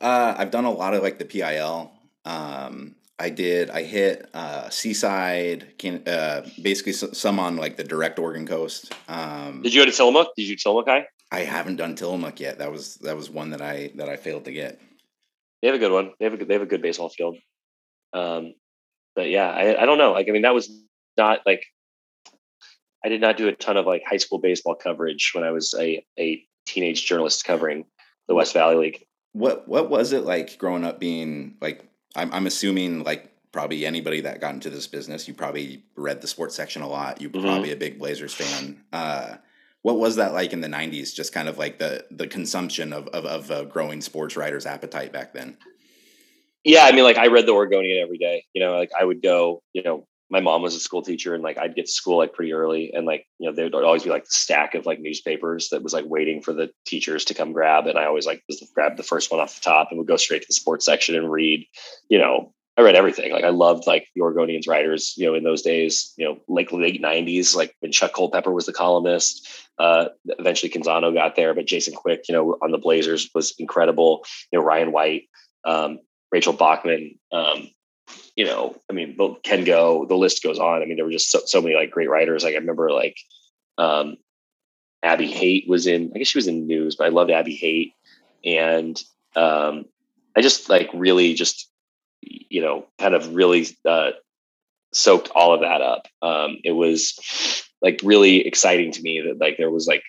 Uh, I've done a lot of like the PIL. Um, I did. I hit uh, Seaside, can, uh, basically some on like the direct Oregon coast. Um, did you go to Tillamook? Did you Tillamook High? I haven't done Tillamook yet. That was that was one that I that I failed to get. They have a good one. They have a good, they have a good baseball field. Um, but yeah, I, I don't know. Like I mean, that was not like I did not do a ton of like high school baseball coverage when I was a a teenage journalist covering the West Valley League. What what was it like growing up being like I'm I'm assuming like probably anybody that got into this business, you probably read the sports section a lot. You are mm-hmm. probably a big Blazers fan. Uh, what was that like in the 90s just kind of like the the consumption of of, of a growing sports writer's appetite back then yeah i mean like i read the oregonian every day you know like i would go you know my mom was a school teacher and like i'd get to school like pretty early and like you know there would always be like the stack of like newspapers that was like waiting for the teachers to come grab and i always like just grab the first one off the top and would go straight to the sports section and read you know I read everything. Like I loved like the Oregonians writers, you know, in those days, you know, like late nineties, like when Chuck Culpepper was the columnist, uh, eventually Canzano got there, but Jason Quick, you know, on the Blazers was incredible. You know, Ryan White, um, Rachel Bachman, um, you know, I mean, Ken Goe, the list goes on. I mean, there were just so, so many like great writers. Like I remember like, um, Abby Haight was in, I guess she was in news, but I loved Abby Haight. And, um, I just like really just you know, kind of really uh, soaked all of that up. Um, it was like really exciting to me that like there was like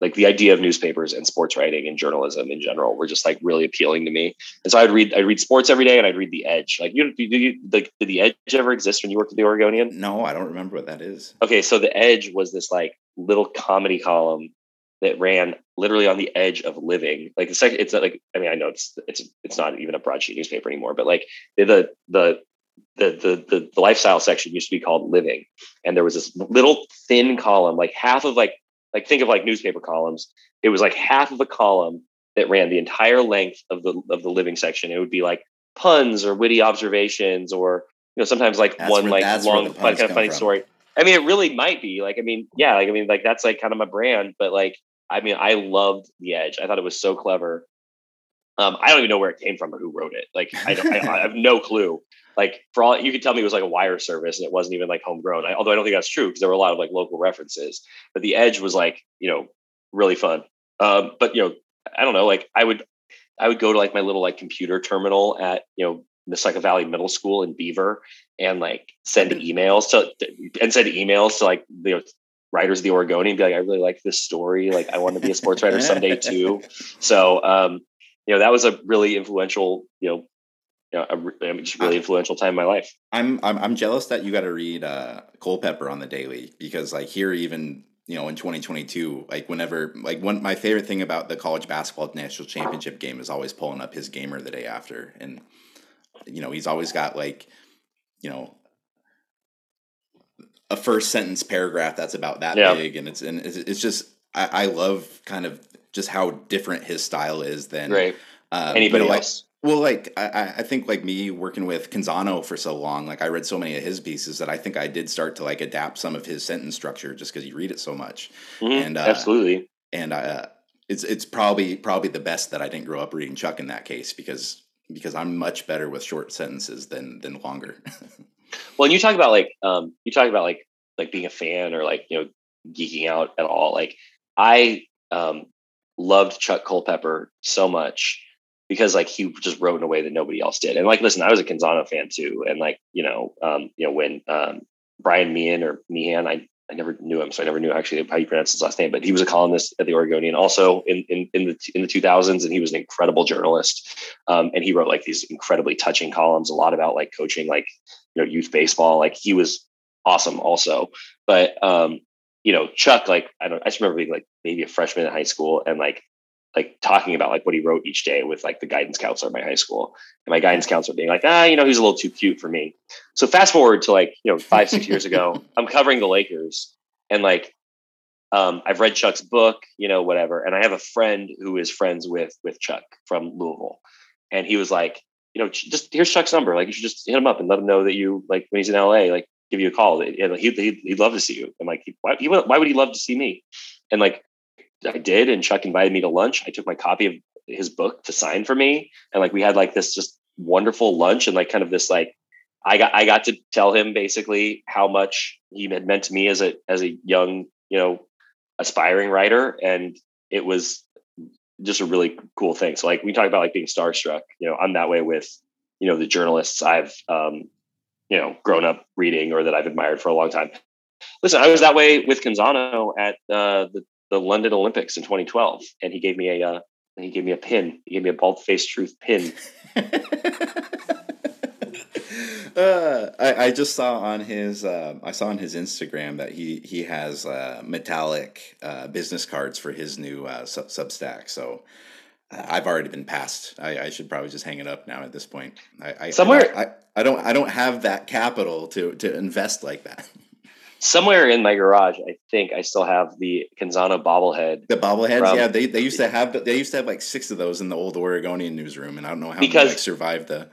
like the idea of newspapers and sports writing and journalism in general were just like really appealing to me. And so I'd read I'd read sports every day and I'd read the Edge. Like you, did, you, did the Edge ever exist when you worked at the Oregonian? No, I don't remember what that is. Okay, so the Edge was this like little comedy column that ran literally on the edge of living. Like the second, it's not like I mean I know it's it's it's not even a broadsheet newspaper anymore, but like the the the the the the lifestyle section used to be called living, and there was this little thin column, like half of like like think of like newspaper columns. It was like half of a column that ran the entire length of the of the living section. It would be like puns or witty observations or you know sometimes like that's one where, like long kind of funny from. story. I mean, it really might be like I mean, yeah, like I mean, like that's like kind of my brand, but like I mean, I loved the Edge. I thought it was so clever. Um, I don't even know where it came from or who wrote it. Like, I, I, I, have no clue. Like, for all you could tell me, it was like a wire service, and it wasn't even like homegrown. I, although I don't think that's true because there were a lot of like local references. But the Edge was like, you know, really fun. Um, but you know, I don't know. Like, I would, I would go to like my little like computer terminal at you know Nestucca Valley Middle School in Beaver and like send emails to and send emails to like you know writers of the Oregonian be like, I really like this story. Like I want to be a sports writer someday too. So, um, you know, that was a really influential, you know, you know, a, a just really influential time in my life. I'm, I'm, I'm jealous that you got to read, uh, Culpepper on the daily because like here, even, you know, in 2022, like whenever, like one, my favorite thing about the college basketball national championship game is always pulling up his gamer the day after. And, you know, he's always got like, you know, a first sentence paragraph that's about that yeah. big, and it's and it's, it's just I, I, love kind of just how different his style is than right. Uh, anybody else. Well, like I, I think like me working with Canzano for so long, like I read so many of his pieces that I think I did start to like adapt some of his sentence structure just because you read it so much. Mm-hmm. And uh, absolutely, and uh, it's it's probably probably the best that I didn't grow up reading Chuck in that case because because I'm much better with short sentences than than longer. Well, and you talk about like um, you talk about like like being a fan or like you know geeking out at all. Like I um, loved Chuck Culpepper so much because like he just wrote in a way that nobody else did. And like, listen, I was a Canzano fan too, and like you know, um, you know when um, Brian Meehan or Meehan, I I never knew him, so I never knew actually how you pronounce his last name. But he was a columnist at the Oregonian, also in in, in the in the two thousands, and he was an incredible journalist. Um, and he wrote like these incredibly touching columns, a lot about like coaching, like you know, youth baseball. Like he was awesome, also. But um, you know, Chuck, like I don't, I just remember being like maybe a freshman in high school, and like like talking about like what he wrote each day with like the guidance counselor at my high school. And my guidance counselor being like ah you know he's a little too cute for me. So fast forward to like you know five six years ago i'm covering the lakers. And like um, i've read chuck's book you know whatever. And i have a friend who is friends with with chuck from louisville. And he was like you know just here's chuck's number. Like you should just hit him up and let him know that you like when he's in la like give you a call. And he'd, he'd, he'd love to see you. I'm like why, he, why would he love to see me? And like I did, and Chuck invited me to lunch. I took my copy of his book to sign for me, and like we had like this just wonderful lunch and like kind of this like I got I got to tell him basically how much he had meant to me as a as a young you know aspiring writer, and it was just a really cool thing. So like we talk about like being starstruck, you know, I'm that way with you know the journalists I've um, you know grown up reading or that I've admired for a long time. Listen, I was that way with Canzano at uh, the the London Olympics in 2012, and he gave me a uh, he gave me a pin. He gave me a bald face truth pin. uh, I, I just saw on his uh, I saw on his Instagram that he he has uh, metallic uh, business cards for his new uh, sub- Substack. So uh, I've already been passed. I, I, should probably just hang it up now at this point. I, I somewhere I, I, don't I don't have that capital to to invest like that. Somewhere in my garage, I think I still have the Canzano bobblehead. The bobbleheads, from, yeah, they, they used to have they used to have like six of those in the old Oregonian newsroom, and I don't know how because, they like, survived the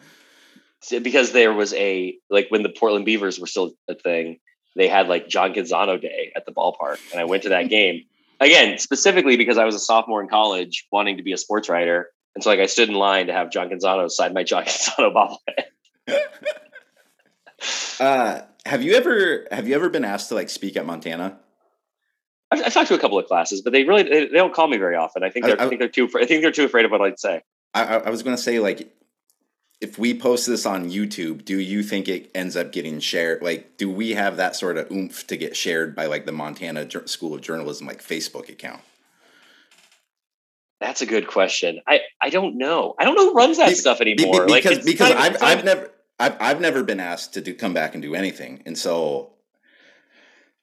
because there was a like when the Portland Beavers were still a thing, they had like John Canzano Day at the ballpark, and I went to that game again specifically because I was a sophomore in college, wanting to be a sports writer, and so like I stood in line to have John Canzano sign my John Canzano bobblehead. uh, have you ever have you ever been asked to like speak at Montana? I've, I've talked to a couple of classes, but they really they, they don't call me very often. I think they're I, I, I think they're too I think they're too afraid of what I'd say. I, I was going to say like if we post this on YouTube, do you think it ends up getting shared? Like, do we have that sort of oomph to get shared by like the Montana School of Journalism like Facebook account? That's a good question. I I don't know. I don't know who runs that be, stuff anymore. Be, because like because I've I've never I've I've never been asked to do come back and do anything, and so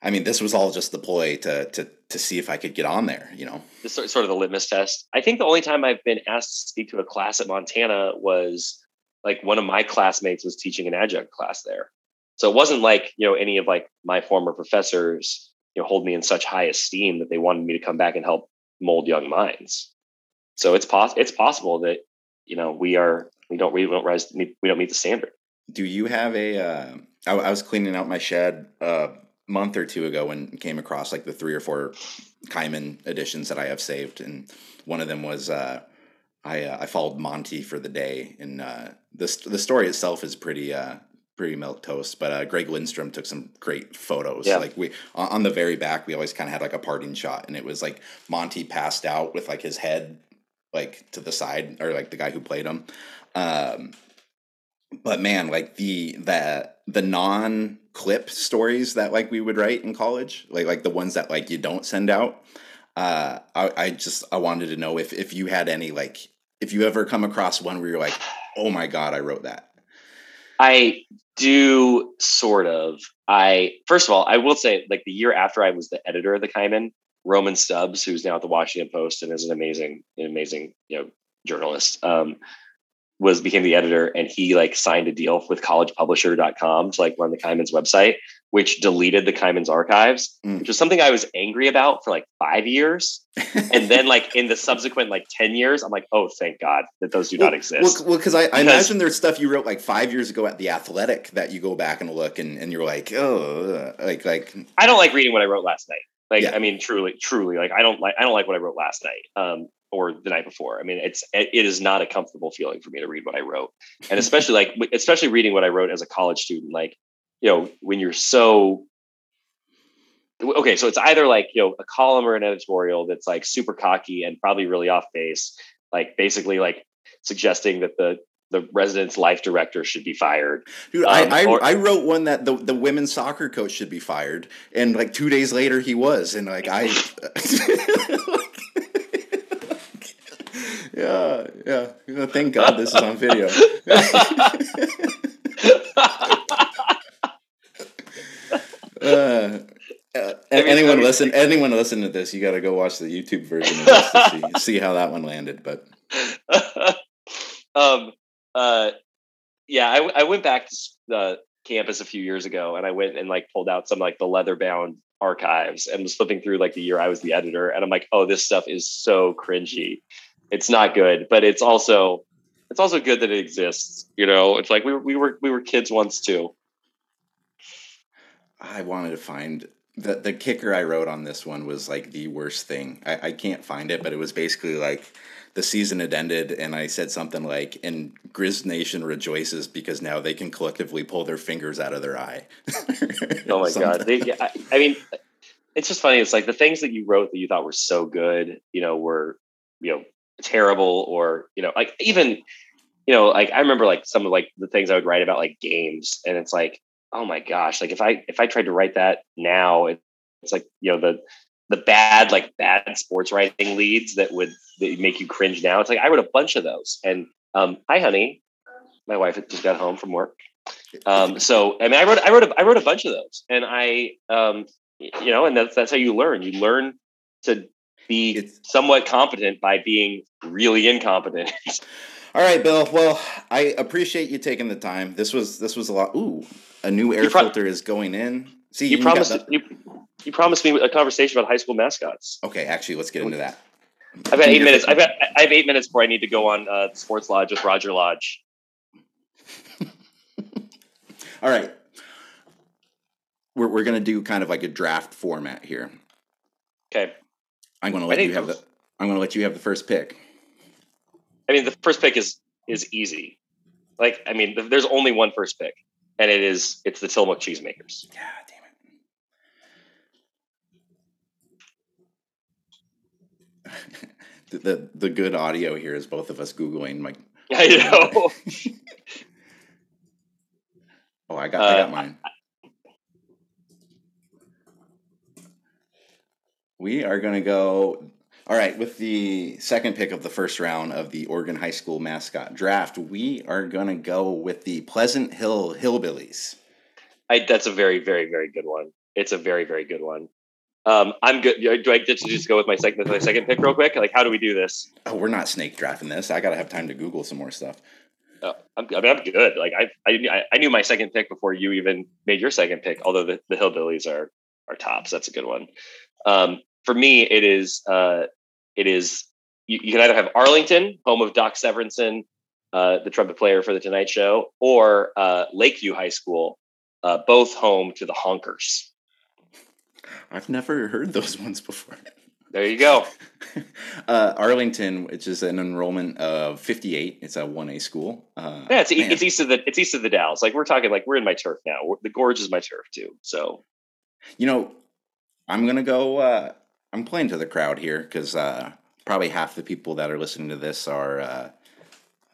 I mean, this was all just the ploy to to to see if I could get on there. You know, this sort of the litmus test. I think the only time I've been asked to speak to a class at Montana was like one of my classmates was teaching an adjunct class there. So it wasn't like, you know, any of like my former professors, you know, hold me in such high esteem that they wanted me to come back and help mold young minds. So it's pos- it's possible that, you know, we are, we don't, we don't rise, we don't meet the standard. Do you have a? Uh, I, I was cleaning out my shed a month or two ago and came across like the three or four Kaimin editions that I have saved. And one of them was, uh, I uh, I followed Monty for the day, and uh, the the story itself is pretty uh, pretty milk toast. But uh, Greg Lindstrom took some great photos. Yeah. Like we on the very back, we always kind of had like a parting shot, and it was like Monty passed out with like his head like to the side, or like the guy who played him. Um, but man, like the the the non clip stories that like we would write in college, like like the ones that like you don't send out. Uh, I, I just I wanted to know if if you had any like if you ever come across one where you're like, oh my god, I wrote that. I do sort of. I first of all, I will say, like the year after I was the editor of the Kaimin, Roman Stubbs, who's now at the Washington Post and is an amazing, an amazing, you know, journalist. Um, was became the editor and he like signed a deal with collegepublisher.com to like run the Kaimin's website, which deleted the Kaimin's archives, mm. which was something I was angry about for like five years. and then like in the subsequent like 10 years, I'm like, oh, thank God that those do well, not exist. Well, because I, I imagine there's stuff you wrote like five years ago at the athletic that you go back and look and, and you're like, oh, like, like, I don't like reading what I wrote last night. Like, yeah. I mean, truly, truly, like, I don't like, I don't like what I wrote last night. Um, or the night before. I mean, it's it is not a comfortable feeling for me to read what I wrote, and especially like especially reading what I wrote as a college student. Like, you know, when you're so okay, so it's either like you know a column or an editorial that's like super cocky and probably really off base, like basically like suggesting that the the residence life director should be fired. Dude, um, I, I, or, I, wrote one that the, the women's soccer coach should be fired, and like two days later he was, and like I. yeah, yeah. Thank God this is on video. uh, uh, anyone listen? Anyone listen to this? You got to go watch the YouTube version of this to see, see how that one landed. But um, uh, yeah, I, I went back to the campus a few years ago, and I went and like pulled out some like the leather bound archives and was flipping through like the year I was the editor, and I'm like, oh, this stuff is so cringy it's not good, but it's also it's also good that it exists. You know, it's like we were we were we were kids once too. I wanted to find the the kicker I wrote on this one was like the worst thing. I, I can't find it, but it was basically like the season had ended, and I said something like, "And Grizz Nation rejoices because now they can collectively pull their fingers out of their eye." oh my god! They, I, I mean, it's just funny. It's like the things that you wrote that you thought were so good, you know, were you know terrible, or you know, like even you know, like I remember like some of like the things I would write about like games, and it's like oh my gosh, like if I if I tried to write that now, it, it's like you know the the bad like bad sports writing leads that would that make you cringe now. It's like I wrote a bunch of those. And um, hi, honey, my wife just got home from work. Um, so I mean, I wrote I wrote a, I wrote a bunch of those, and I um, you know, and that's that's how you learn. You learn to be it's, somewhat competent by being really incompetent. All right, Bill. Well, I appreciate you taking the time. This was this was a lot. Ooh, a new air pro- filter is going in. See, you, you promised you, you promised me a conversation about high school mascots. Okay, actually, let's get into that. I've got eight minutes. I've got I have eight minutes before I need to go on uh, Sports Lodge with Roger Lodge. All right, we're we're gonna do kind of like a draft format here. Okay. I'm gonna let you have the. I'm gonna let you have the first pick. I mean, the first pick is is easy. Like, I mean, there's only one first pick, and it is it's the Tillamook Cheesemakers. Yeah, damn it. the, the the good audio here is both of us googling like. I know. oh, I got uh, I got mine. We are gonna go all right, with the second pick of the first round of the Oregon High School mascot draft, we are going to go with the Pleasant Hill Hillbillies. I, that's a very, very, very good one. It's a very, very good one. Um, I'm good. Do I get to just go with my second, my second pick real quick? Like, how do we do this? Oh, we're not snake drafting this. I got to have time to Google some more stuff. Uh, I'm, I mean, I'm good. Like, I, I, I knew my second pick before you even made your second pick. Although the, the Hillbillies are are tops. That's a good one. Um, for me, it is uh, it is you, you, can either have Arlington, home of Doc Severinsen, uh, the trumpet player for the Tonight Show, or uh, Lakeview High School, uh, both home to the Honkers. I've never heard those ones before. There you go. Uh, Arlington, which is an enrollment of 58. It's a 1A school. Uh, yeah, it's, it's east of the it's east of the Dalles. Like we're talking like we're in my turf now. The gorge is my turf too. So, you know, I'm gonna go uh, I'm playing to the crowd here because uh, probably half the people that are listening to this are, uh,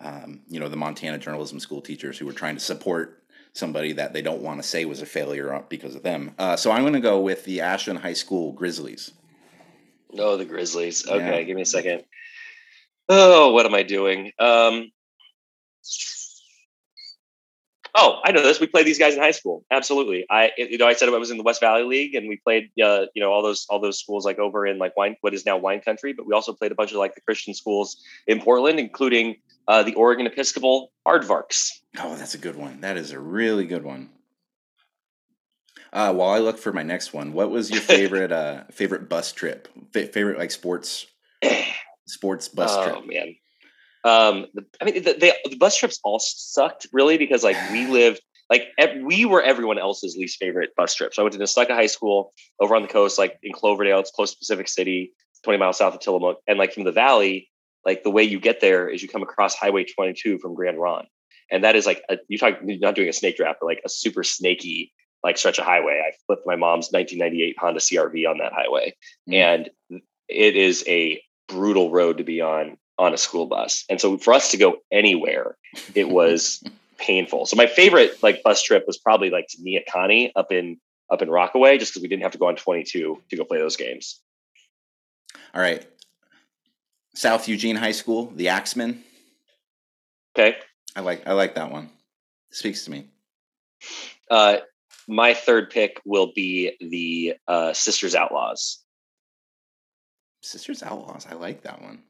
um, you know, the Montana journalism school teachers who are trying to support somebody that they don't want to say was a failure because of them. Uh, so I'm going to go with the Ashland High School Grizzlies. Oh, the Grizzlies. Okay, yeah. give me a second. Oh, what am I doing? Um, Oh, I know this. We played these guys in high school. Absolutely. I, you know, I said I was in the West Valley League, and we played, uh, you know, all those all those schools like over in like wine, what is now wine country. But we also played a bunch of like the Christian schools in Portland, including uh, the Oregon Episcopal Aardvarks. Oh, that's a good one. That is a really good one. Uh, while I look for my next one, what was your favorite uh, favorite bus trip? F- favorite like sports sports bus oh, trip? Oh man, um, the, I mean, the, they, the bus trips all sucked really because like we lived like we were everyone else's least favorite bus trip. So I went to Nestucca High School over on the coast, like in Cloverdale. It's close to Pacific City, 20 miles south of Tillamook. And like from the valley, like the way you get there is you come across Highway 22 from Grand Ronde. And that is like, a, you talk, you're not doing a snake draft, but like a super snaky like stretch of highway. I flipped my mom's 1998 Honda CRV on that highway. Mm. And it is a brutal road to be on on a school bus. And so for us to go anywhere, it was painful. So my favorite like bus trip was probably like to Neahkahnie up in up in Rockaway, just because we didn't have to go on 22 to go play those games. All right. South Eugene High School, the Axemen. Okay. I like I like that one. speaks to me. Uh, my third pick will be the uh, Sisters Outlaws. Sisters Outlaws. I like that one.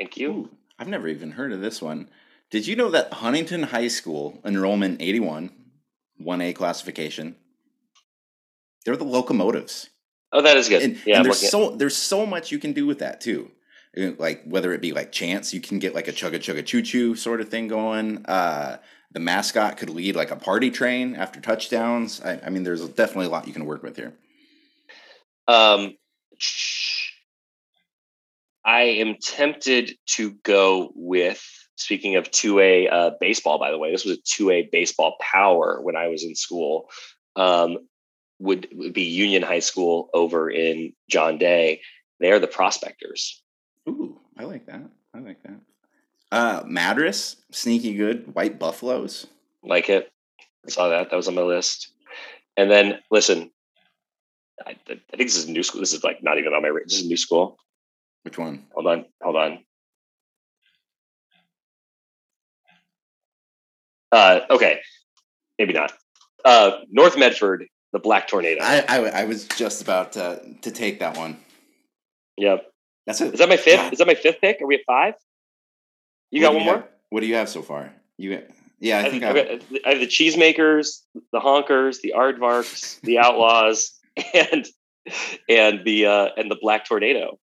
Thank you. Ooh, I've never even heard of this one. Did you know that Huntington High School enrollment 81, 1A classification, they're the locomotives. Oh, that is good. And, yeah, and there's so there's so much you can do with that too. Uh, like whether it be like chance, you can get like a chugga chugga choo choo sort of thing going. Uh, the mascot could lead like a party train after touchdowns. I, I mean, there's definitely a lot you can work with here. Um, I am tempted to go with. Speaking of two A uh, baseball, by the way, this was a two A baseball power when I was in school. Um, would, would be Union High School over in John Day. They are the prospectors. Ooh, I like that. I like that. Uh, Madras, sneaky good. White Buffaloes, like it. I saw that. That was on my list. And then listen, I, I think this is new school. This is like not even on my. This is new school. Which one? Hold on. Hold on. Uh, okay, maybe not. Uh, North Medford, the Black Tornado. I, I, I was just about to to take that one. Yep. That's it. Is that my fifth? God. Is that my fifth pick? Are we at five? You what got one more? Have? What do you have so far? You yeah, I, I think I, I have the cheesemakers, the honkers, the aardvarks, the outlaws, and and the uh, and the black tornado.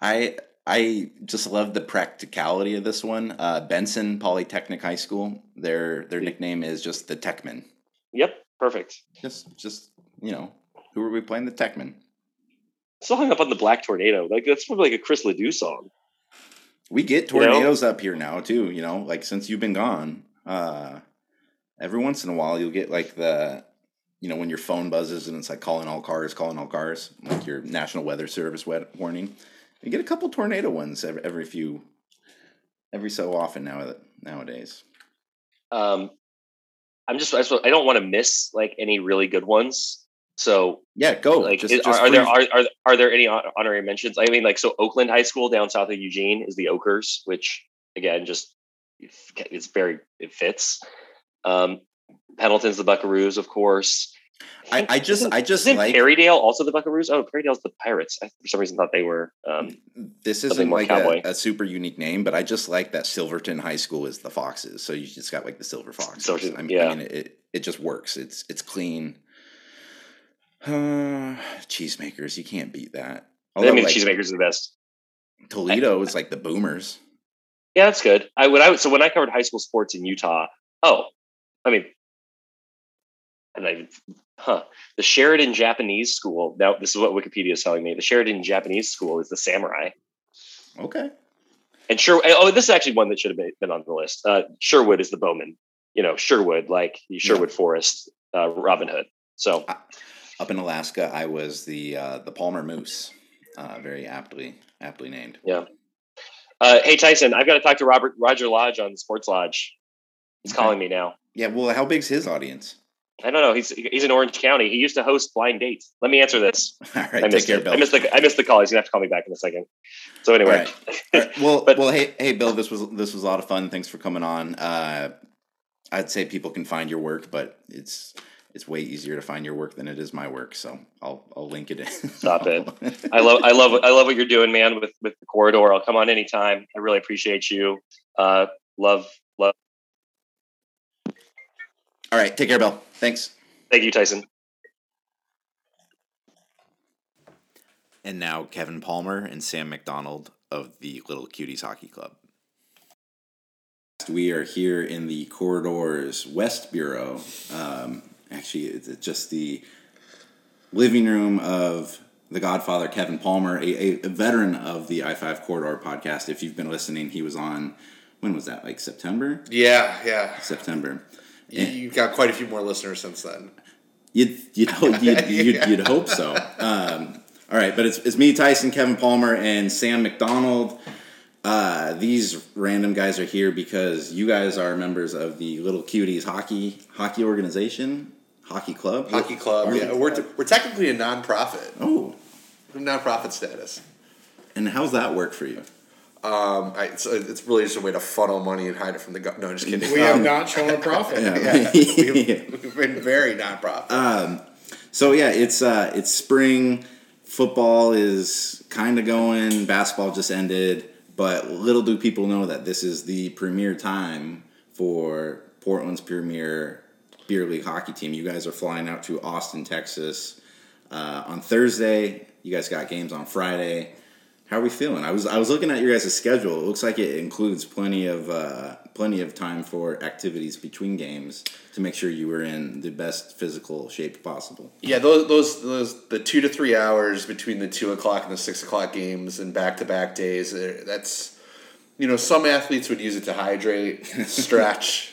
I I just love the practicality of this one. Uh, Benson Polytechnic High School. Their their nickname is just the Techmen. Yep, perfect. Just just you know, who are we playing? The Techmen. Still hung up on the Black Tornado. Like that's probably like a Chris Ledoux song. We get tornadoes you know? up here now too. You know, like since you've been gone, uh, every once in a while you'll get like the you know when your phone buzzes and it's like calling all cars, calling all cars, like your National Weather Service warning you get a couple tornado ones every, every few, every so often now nowadays. Um, I'm just I, I don't want to miss like any really good ones. So yeah, go. Like, just, is, just are, are there are, are are there any honorary mentions? I mean, like so Oakland High School down south of Eugene is the Oakers, which again just it's very it fits. Um, Pendleton's the Buckaroos, of course. I, I just I just isn't like Perrydale also the Buckaroos. Oh, Perrydale's the Pirates. I for some reason thought they were. Um, this isn't like a, a, super unique name, but I just like that Silverton High School is the Foxes. So you just got like the Silver Foxes. Silverton, I mean, yeah. I mean it, it just works. It's it's clean. Uh, cheesemakers, you can't beat that. Although, I mean, like, cheesemakers are the best. Toledo I, is like the Boomers. Yeah, that's good. I when I so when I covered high school sports in Utah. Oh, I mean, and I huh, the Sheridan Japanese School. Now, this is what Wikipedia is telling me. The Sheridan Japanese School is the Samurai. Okay. And sure, oh, this is actually one that should have been on the list. Uh, Sherwood is the Bowman. You know, Sherwood, like Sherwood yeah. Forest, uh, Robin Hood. So, uh, up in Alaska, I was the uh, the Palmer Moose. Uh, very aptly aptly named. Yeah. Uh, hey Tyson, I've got to talk to Robert Roger Lodge on Sports Lodge. He's okay. calling me now. Yeah. Well, how big's his audience? I don't know. He's he's in Orange County. He used to host blind dates. Let me answer this. All right, I missed take care, Bill. I missed the I missed the call. He's gonna have to call me back in a second. So anyway, All right. All right. well, but, well, hey, hey, Bill, this was this was a lot of fun. Thanks for coming on. Uh, I'd say people can find your work, but it's it's way easier to find your work than it is my work. So I'll I'll link it in. Stop it. I love I love I love what you're doing, man. With with the corridor, I'll come on anytime. I really appreciate you. Uh, love love. All right, take care, Bill. Thanks. Thank you, Tyson. And now Kevin Palmer and Sam McDonald of the Little Cuties Hockey Club. We are here in the Corridors West Bureau. Um, actually, it's just the living room of the Godfather Kevin Palmer, a, a veteran of the I five Corridor podcast. If you've been listening, he was on. When was that? Like September? Yeah, yeah. September. You've got quite a few more listeners since then. You'd you'd you'd, you'd, you'd hope so. Um, all right, but it's, it's me, Tyson, Kevin Palmer, and Sam McDonald. Uh, these random guys are here because you guys are members of the Little Cuties hockey hockey organization, hockey club, hockey club. Yeah, we're t- we're technically a nonprofit. Oh, nonprofit status. And how's that work for you? Um, I, it's, it's really just a way to funnel money and hide it from the government. No, I'm just kidding. We um, have not shown a profit. yeah, yeah. We've, we've, been very non-profit. Um, so yeah, it's uh, it's spring. Football is kind of going. Basketball just ended, but little do people know that this is the premier time for Portland's premier beer league hockey team. You guys are flying out to Austin, Texas uh, on Thursday. You guys got games on Friday how are we feeling? I was I was looking at your guys' schedule. It looks like it includes plenty of uh, plenty of time for activities between games to make sure you were in the best physical shape possible. Yeah, those those those the two to three hours between the two o'clock and the six o'clock games and back to back days. uh, That's you know some athletes would use it to hydrate, stretch.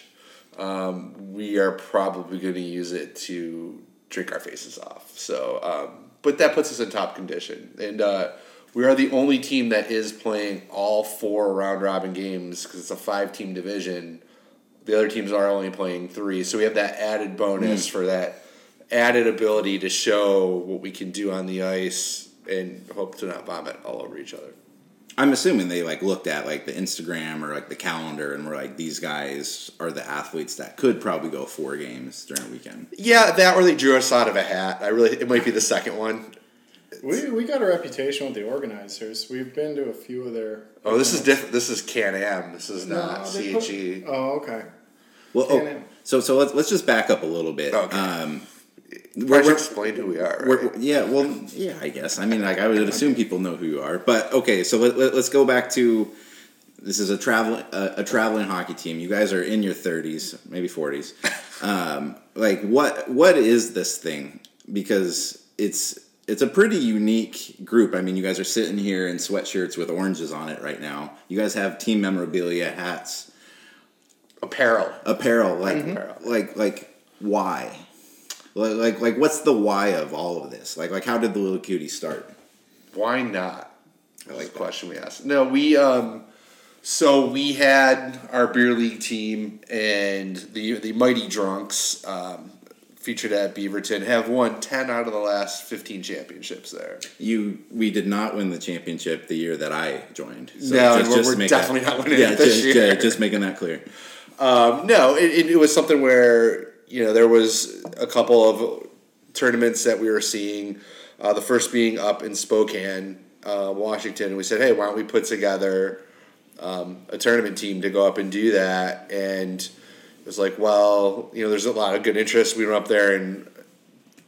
Um, we are probably going to use it to drink our faces off. So, um, but that puts us in top condition, and uh, we are the only team that is playing all four round robin games because it's a five team division. The other teams are only playing three, so we have that added bonus hmm. for that added ability to show what we can do on the ice and hope to not vomit all over each other. I'm assuming they like looked at like the Instagram or like the calendar and were like, these guys are the athletes that could probably go four games during a weekend. Yeah, that or they drew us out of a hat. I really, it might be the second one. We, we got a reputation with the organizers. We've been to a few of their. Oh, this is different. This is Can Am. This is not they put- CHE. Oh, okay. Well, oh, so so let's let's just back up a little bit. Okay. Um, We're, we're- explain who we are. Right? We're, yeah, well, yeah, I guess. I mean, like, I would assume people know who you are. But okay, so let, let, us go back to this is a traveling a, a traveling hockey team. You guys are in your thirties, maybe forties. Um, like, what what is this thing? Because it's it's a pretty unique group. I mean, you guys are sitting here in sweatshirts with oranges on it right now. You guys have team memorabilia, hats, Apparel. apparel. Like, Apparel. like, like, why? Like, like, like, what's the why of all of this? Like, like, how did the little cutie start? Why not? I like the question we asked. No, we um, so we had our beer league team and the the Mighty Drunks um, featured at Beaverton have won ten out of the last fifteen championships there. You, we did not win the championship the year that I joined. So No, and we're- we're definitely that, not winning yeah, it this just, year. yeah, just making that clear. Um, no, it, it, it was something where you know there was a couple of tournaments that we were seeing. Uh, the first being up in Spokane, uh, Washington, and we said, "Hey, why don't we put together um, a tournament team to go up and do that?" And was like, well, you know, there's a lot of good interest. We went up there and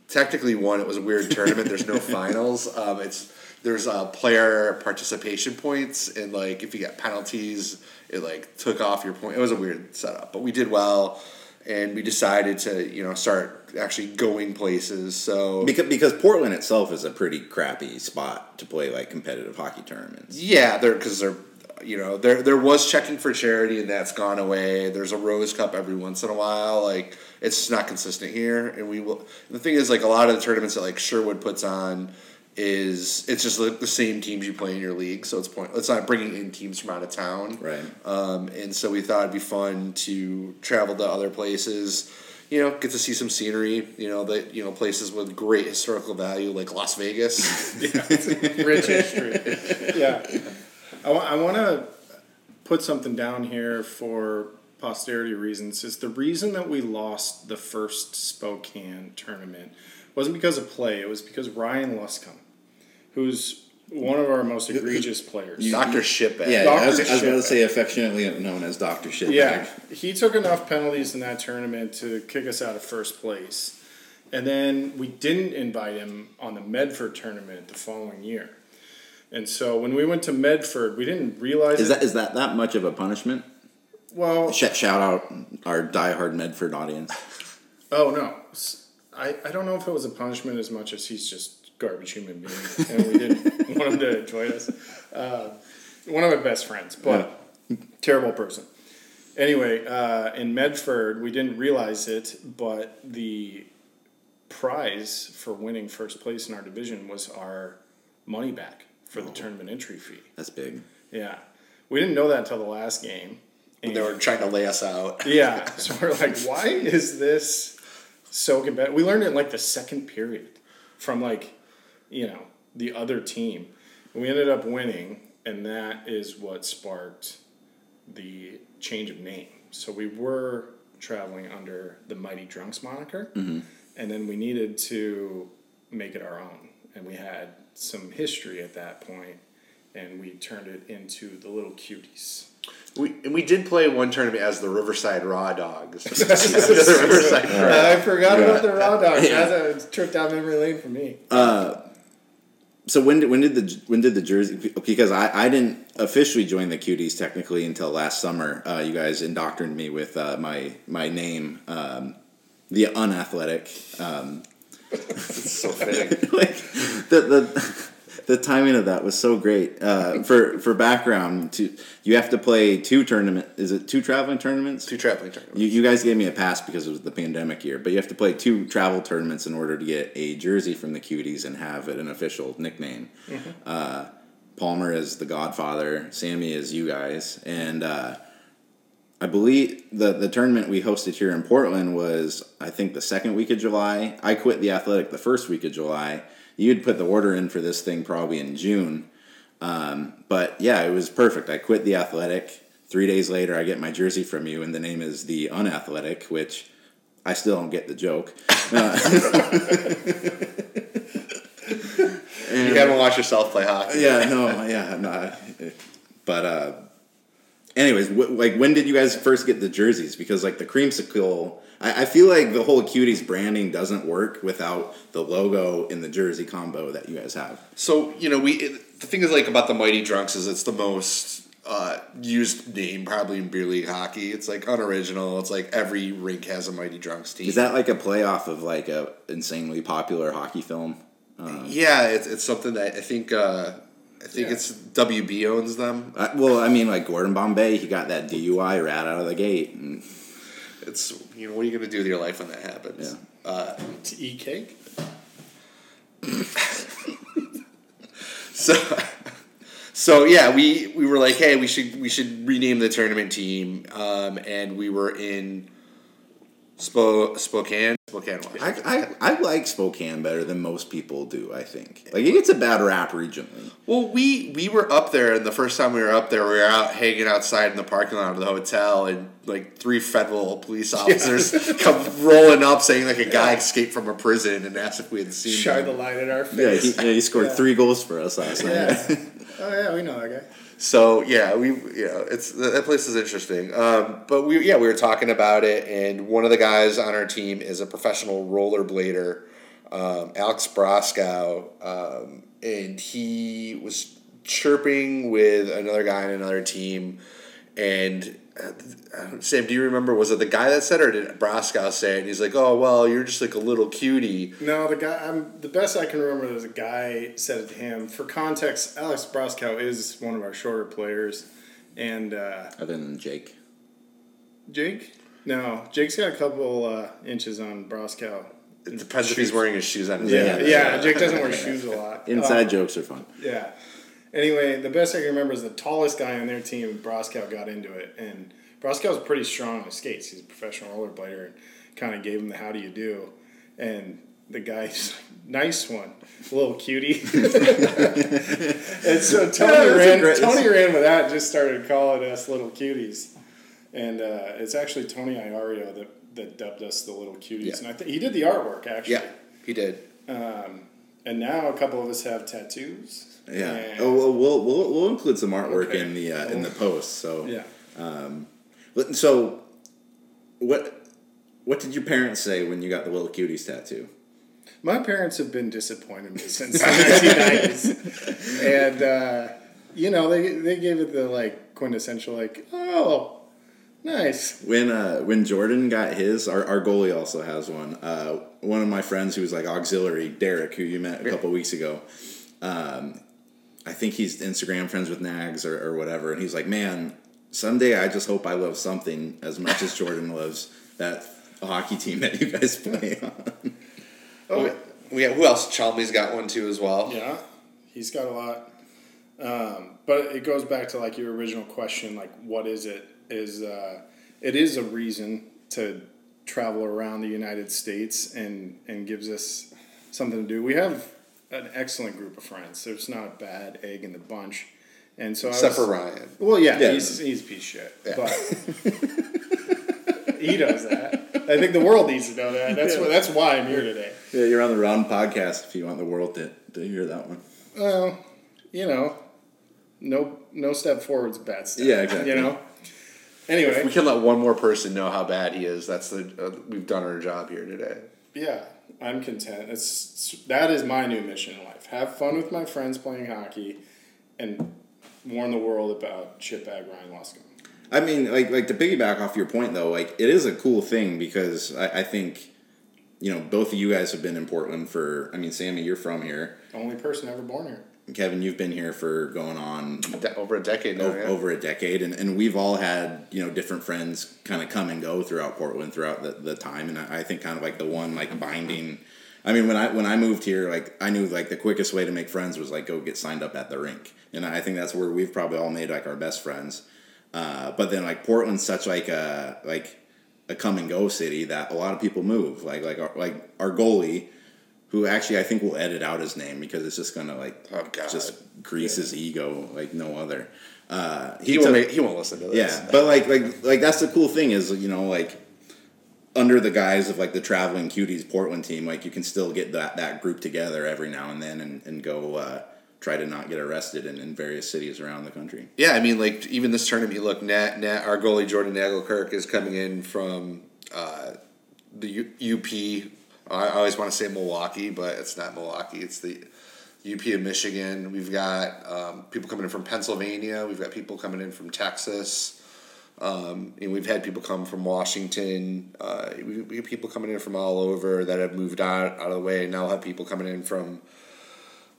technically won. It was a weird tournament. There's no finals. Um, it's there's uh, player participation points, and like if you get penalties, it like took off your point. It was a weird setup, but we did well, and we decided to you know start actually going places. So Because, because Portland itself is a pretty crappy spot to play like competitive hockey tournaments. Yeah, they're because they're you know there there was checking for charity and that's gone away. There's a Rose Cup every once in a while. Like it's just not consistent here, and we will. The thing is, like a lot of the tournaments that like Sherwood puts on is it's just like the same teams you play in your league, so it's point. It's not bringing in teams from out of town, Right. Um, and so we thought it'd be fun to travel to other places. You know, get to see some scenery. You know, that you know places with great historical value like Las Vegas. Rich history. yeah. I, want to put something down here for posterity reasons. Is the reason that we lost the first Spokane tournament wasn't because of play. It was because Ryan Luscombe, who's one of our most egregious players. Doctor Shitbag. Yeah, Dr. I was, I was going to say affectionately known as Doctor Shitbag. Yeah, he took enough penalties in that tournament to kick us out of first place. And then we didn't invite him on the Medford tournament the following year. And so when we went to Medford, we didn't realize Is it. that is that that much of a punishment? well, Sh- shout out our diehard Medford audience. oh no, I, I don't know if it was a punishment as much as he's just garbage human being, and we didn't want him to join us. Uh, one of my best friends, but terrible person. Anyway, uh, in Medford, we didn't realize it, but the prize for winning first place in our division was our money back for the oh. tournament entry fee. That's big. Yeah, we didn't know that until the last game. And they were trying to lay us out. Yeah, so we're like, why is this so competitive? We learned it in like the second period from like, you know, the other team. We ended up winning, and that is what sparked the change of name. So we were traveling under the Mighty Drunks moniker, mm-hmm. and then we needed to make it our own. And we had some history at that point, and we turned it into the Little Cuties. We and we did play one tournament as the Riverside Raw Dogs. the Riverside Raw. I forgot about the raw dog. That's a trip down memory lane for me. so when did when did the when did the jersey? Because I, I didn't officially join the cuties technically until last summer. Uh, you guys indoctrinated me with uh, my my name, um, the unathletic. Um, so fitting. like the the the timing of that was so great. Uh, for for background, to you have to play two tournament. Is it two traveling tournaments? Two traveling tournaments. You, you guys gave me a pass because it was the pandemic year, but you have to play two travel tournaments in order to get a jersey from the Cuties and have it an official nickname. Uh, Palmer is the Godfather, Sammy is you guys, and uh, I believe the the tournament we hosted here in Portland was I think the second week of July. I quit the athletic the first week of July. You'd put the order in for this thing probably in June. Um, but yeah, it was perfect. I quit the athletic. Three days later, I get my jersey from you, and the name is the unathletic, which I still don't get the joke. Uh, You haven't watched yourself play hockey. yeah, no, yeah, no. But uh, anyways, wh- like when did you guys first get the jerseys? Because like the creamsicle, I, I feel like the whole cuties branding doesn't work without the logo in the jersey combo that you guys have. So you know, we it, the thing is like about the Mighty Drunks is it's the most uh, used name probably in beer league hockey. It's like unoriginal. It's like every rink has a Mighty Drunks team. Is that like a playoff of like a insanely popular hockey film? Um, yeah, it's, it's something that I think. Uh, I think Yeah. it's WB owns them. I, well, I mean, like Gordon Bombay, he got that DUI right out of the gate. And, It's you know what are you gonna do with your life when that happens? Uh, To eat cake? so so yeah, we we were like, hey, we should we should rename the tournament team, um, and we were in Spo- Spokane, Spokane, Washington. I, I, I like Spokane better than most people do, I think. Like, it gets a bad rap regionally. Well, we we were up there, and the first time we were up there, we were out hanging outside in the parking lot of the hotel, and like three federal police officers come rolling up, saying like a guy escaped from a prison, and asked if we had seen Shine the him. light in our Yeah, he, face. yeah, he scored Yeah. three goals for us last night. Yeah. oh yeah, we know that guy. So yeah, we yeah, it's that place is interesting. Um, but we yeah we were talking about it, and one of the guys on our team is a professional rollerblader, um, Alex Broskow, um, and he was chirping with another guy on another team, and. Uh, Sam, do you remember? Was it the guy that said, it, or did Broskow say it? And he's like, "Oh well, you're just like a little cutie." No, the guy. I'm the best I can remember. is a guy said it to him. For context, Alex Broskow is one of our shorter players, and uh, Other than Jake. Jake. No, Jake's got a couple uh, inches on Broskow. It depends if he's wearing his shoes on his Yeah, feet. yeah. Jake doesn't wear shoes a lot. Inside Um, jokes are fun. Yeah. Anyway, the best I can remember is the tallest guy on their team, Broskow, got into it. And Broskow's pretty strong on his skates. He's a professional rollerblader and kind of gave him the how do you do. And the guy's like, nice one, little cutie. and so Tony Yeah, ran great- Tony ran with that and just started calling us little cuties. And uh, it's actually Tony Iorio that, that dubbed us the little cuties. Yeah. And I think he did the artwork, actually. yeah, he did. Um, and now a couple of us have tattoos. Yeah. And- Oh, well, we'll, we'll, we'll include some artwork Okay. in the uh, in the post. So Yeah. But- So, what what did your parents say when you got the little cuties tattoo? My parents have been disappointed me since the 1990s. And, uh, you know, they, they gave it the, like, quintessential, like, oh, nice. When uh, when Jordan got his, our, our goalie also has one. Uh, one of my friends who was like auxiliary, Derek, who you met a couple weeks ago. Um, I think he's Instagram friends with Nags or, or whatever, and he's like, "Man, someday I just hope I love something as much as Jordan loves that hockey team that you guys play on." Oh, we have, who else? Chalmey's got one too as well. Yeah, he's got a lot. Um, but it goes back to, like, your original question, like, what is it? Is uh, It is a reason to travel around the United States and, and gives us something to do. We have an excellent group of friends. There's not a bad egg in the bunch. And so I Except was- for Ryan. Well, yeah, Yeah. he's he's a piece of shit, but he knows that. I think the world needs to know that. That's why that's why I'm here today. Yeah, you're on the Round podcast if you want the world to, to hear that one. Well, you know, no no step forward's a bad step. Yeah, exactly. You know. Anyway we can let one more person know how bad he is. That's the uh, we've done our job here today. yeah. I'm content. It's that is my new mission in life. Have fun with my friends playing hockey, and warn the world about Chip shitbag Ryan Luscombe. I mean, like like to piggyback off your point though, like it is a cool thing because I, I think, you know, both of you guys have been in Portland for. I mean, Sammy, you're from here. Only person ever born here. Kevin, you've been here for going on De- over a decade now. o- yeah. over a decade, and, and we've all had you know different friends kind of come and go throughout Portland throughout the, the time, and I, I think kind of like the one like binding. I mean, when I when I moved here, like I knew like the quickest way to make friends was like go get signed up at the rink, and I think that's where we've probably all made like our best friends. Uh, but then like Portland's such like a like a come and go city that a lot of people move. Like like our, like our goalie, who actually I think will edit out his name because it's just gonna like Oh, God. just grease his ego like no other. Uh, He, he won't. Make, he won't listen to this. yeah, but like like like that's the cool thing is you know like under the guise of like the traveling cuties Portland team, like you can still get that that group together every now and then and and go uh, try to not get arrested in, in various cities around the country. Yeah, I mean, like even this tournament, you look, Nat, Nat, our goalie Jordan Nagelkirk is coming in from uh, the U- UP. I always want to say Milwaukee, but it's not Milwaukee. It's the UP of Michigan. We've got um, people coming in from Pennsylvania. We've got people coming in from Texas. Um, and we've had people come from Washington. Uh, we, we have people coming in from all over that have moved out, out of the way. Now we'll have people coming in from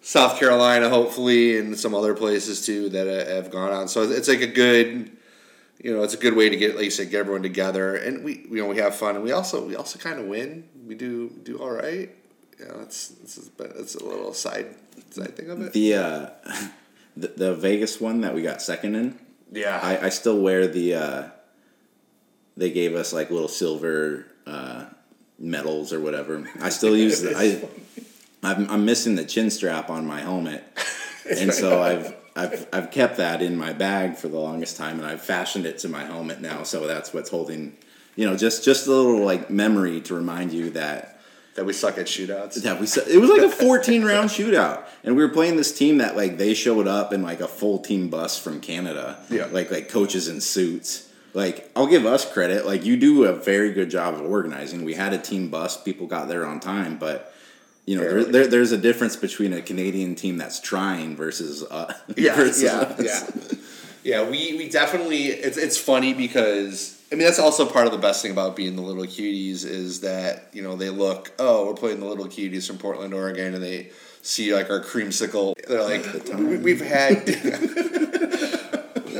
South Carolina, hopefully, and some other places too that uh, have gone on. So it's like a good, you know, it's a good way to get, like you said, get everyone together, and we, you know, we have fun, and we also, we also kind of win. We do do all right. You know, it's it's it's a little side side thing of it. The uh, the, the Vegas one that we got second in, yeah, I, I still wear the. Uh, they gave us like little silver uh, medals or whatever. I still use the, I. I'm, I'm missing the chin strap on my helmet, and so I've I've I've kept that in my bag for the longest time, and I've fashioned it to my helmet now. So that's what's holding, you know, just just a little like memory to remind you that that we suck at shootouts. that we it was like a 14 round shootout, and we were playing this team that like they showed up in like a full team bus from Canada, Yeah. like like coaches in suits. Like I'll give us credit, like you do a very good job of organizing. We had a team bus, people got there on time, but you know there, there, there's a difference between a Canadian team that's trying versus uh, Yeah, versus yeah, us. yeah, yeah. We we definitely it's it's funny because I mean that's also part of the best thing about being the little cuties is that you know they look oh we're playing the little cuties from Portland, Oregon, and they see like our creamsicle. They're like we, we've had.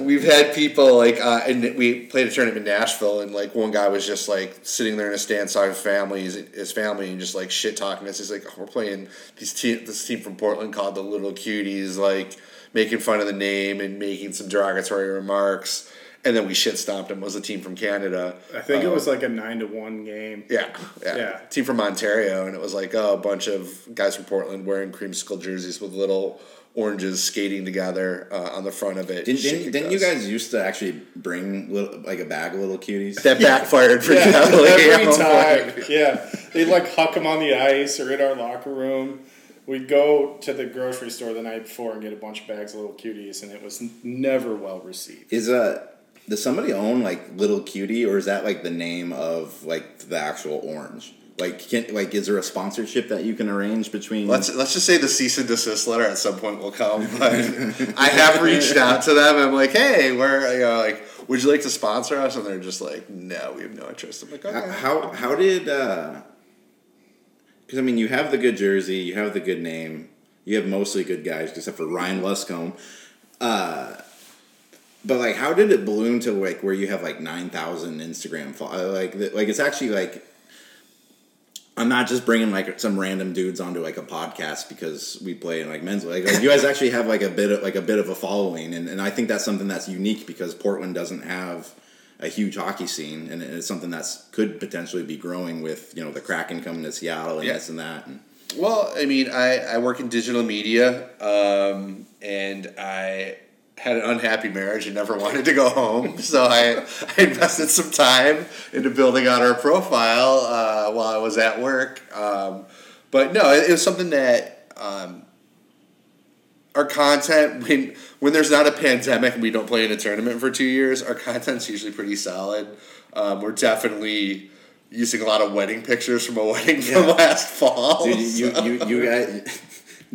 We've had people like, uh, and we played a tournament in Nashville, and like one guy was just like sitting there in a stand, saw his family, his, his family, and just like shit talking us. He's like, oh, we're playing these team, this team from Portland called the Little Cuties, like making fun of the name and making some derogatory remarks, and then we shit stomped him. It was a team from Canada. I think it was like a nine to one game. yeah, yeah, Yeah. Team from Ontario, and it was like oh, a bunch of guys from Portland wearing creamsicle jerseys with little oranges skating together uh, on the front of it. Didn't, didn't, didn't you guys used to actually bring little, like a bag of little cuties? That backfired pretty heavily. Every time, point. yeah, they'd like huck them on the ice or in our locker room. We'd go to the grocery store the night before and get a bunch of bags of little cuties, and it was never well received. Is uh does somebody own like Little Cutie or is that like the name of like the actual orange? Like can like is there a sponsorship that you can arrange between Let's let's just say the cease and desist letter at some point will come. But I have reached out to them. I'm like, hey, we're you know like, would you like to sponsor us? And they're just like, no, we have no interest. I'm like, how okay. how, how did uh because I mean you have the good jersey, you have the good name, you have mostly good guys except for Ryan Luscombe. Uh but like how did it balloon to like where you have like 9000 Instagram follow like like it's actually like I'm not just bringing like some random dudes onto like a podcast because we play in like men's like, like you guys actually have like a bit of like a bit of a following and, and I think that's something that's unique because Portland doesn't have a huge hockey scene and it's something that's could potentially be growing with you know the Kraken coming to Seattle and Yeah. this and that and Well, I mean, I, I work in digital media, um, and I had an unhappy marriage and never wanted to go home. So I, I invested some time into building out our profile uh, while I was at work. Um, but no, it, it was something that um, our content when when there's not a pandemic and we don't play in a tournament for two years, our content's usually pretty solid. Um, we're definitely using a lot of wedding pictures from a wedding from last fall. Dude, you, so- you, you got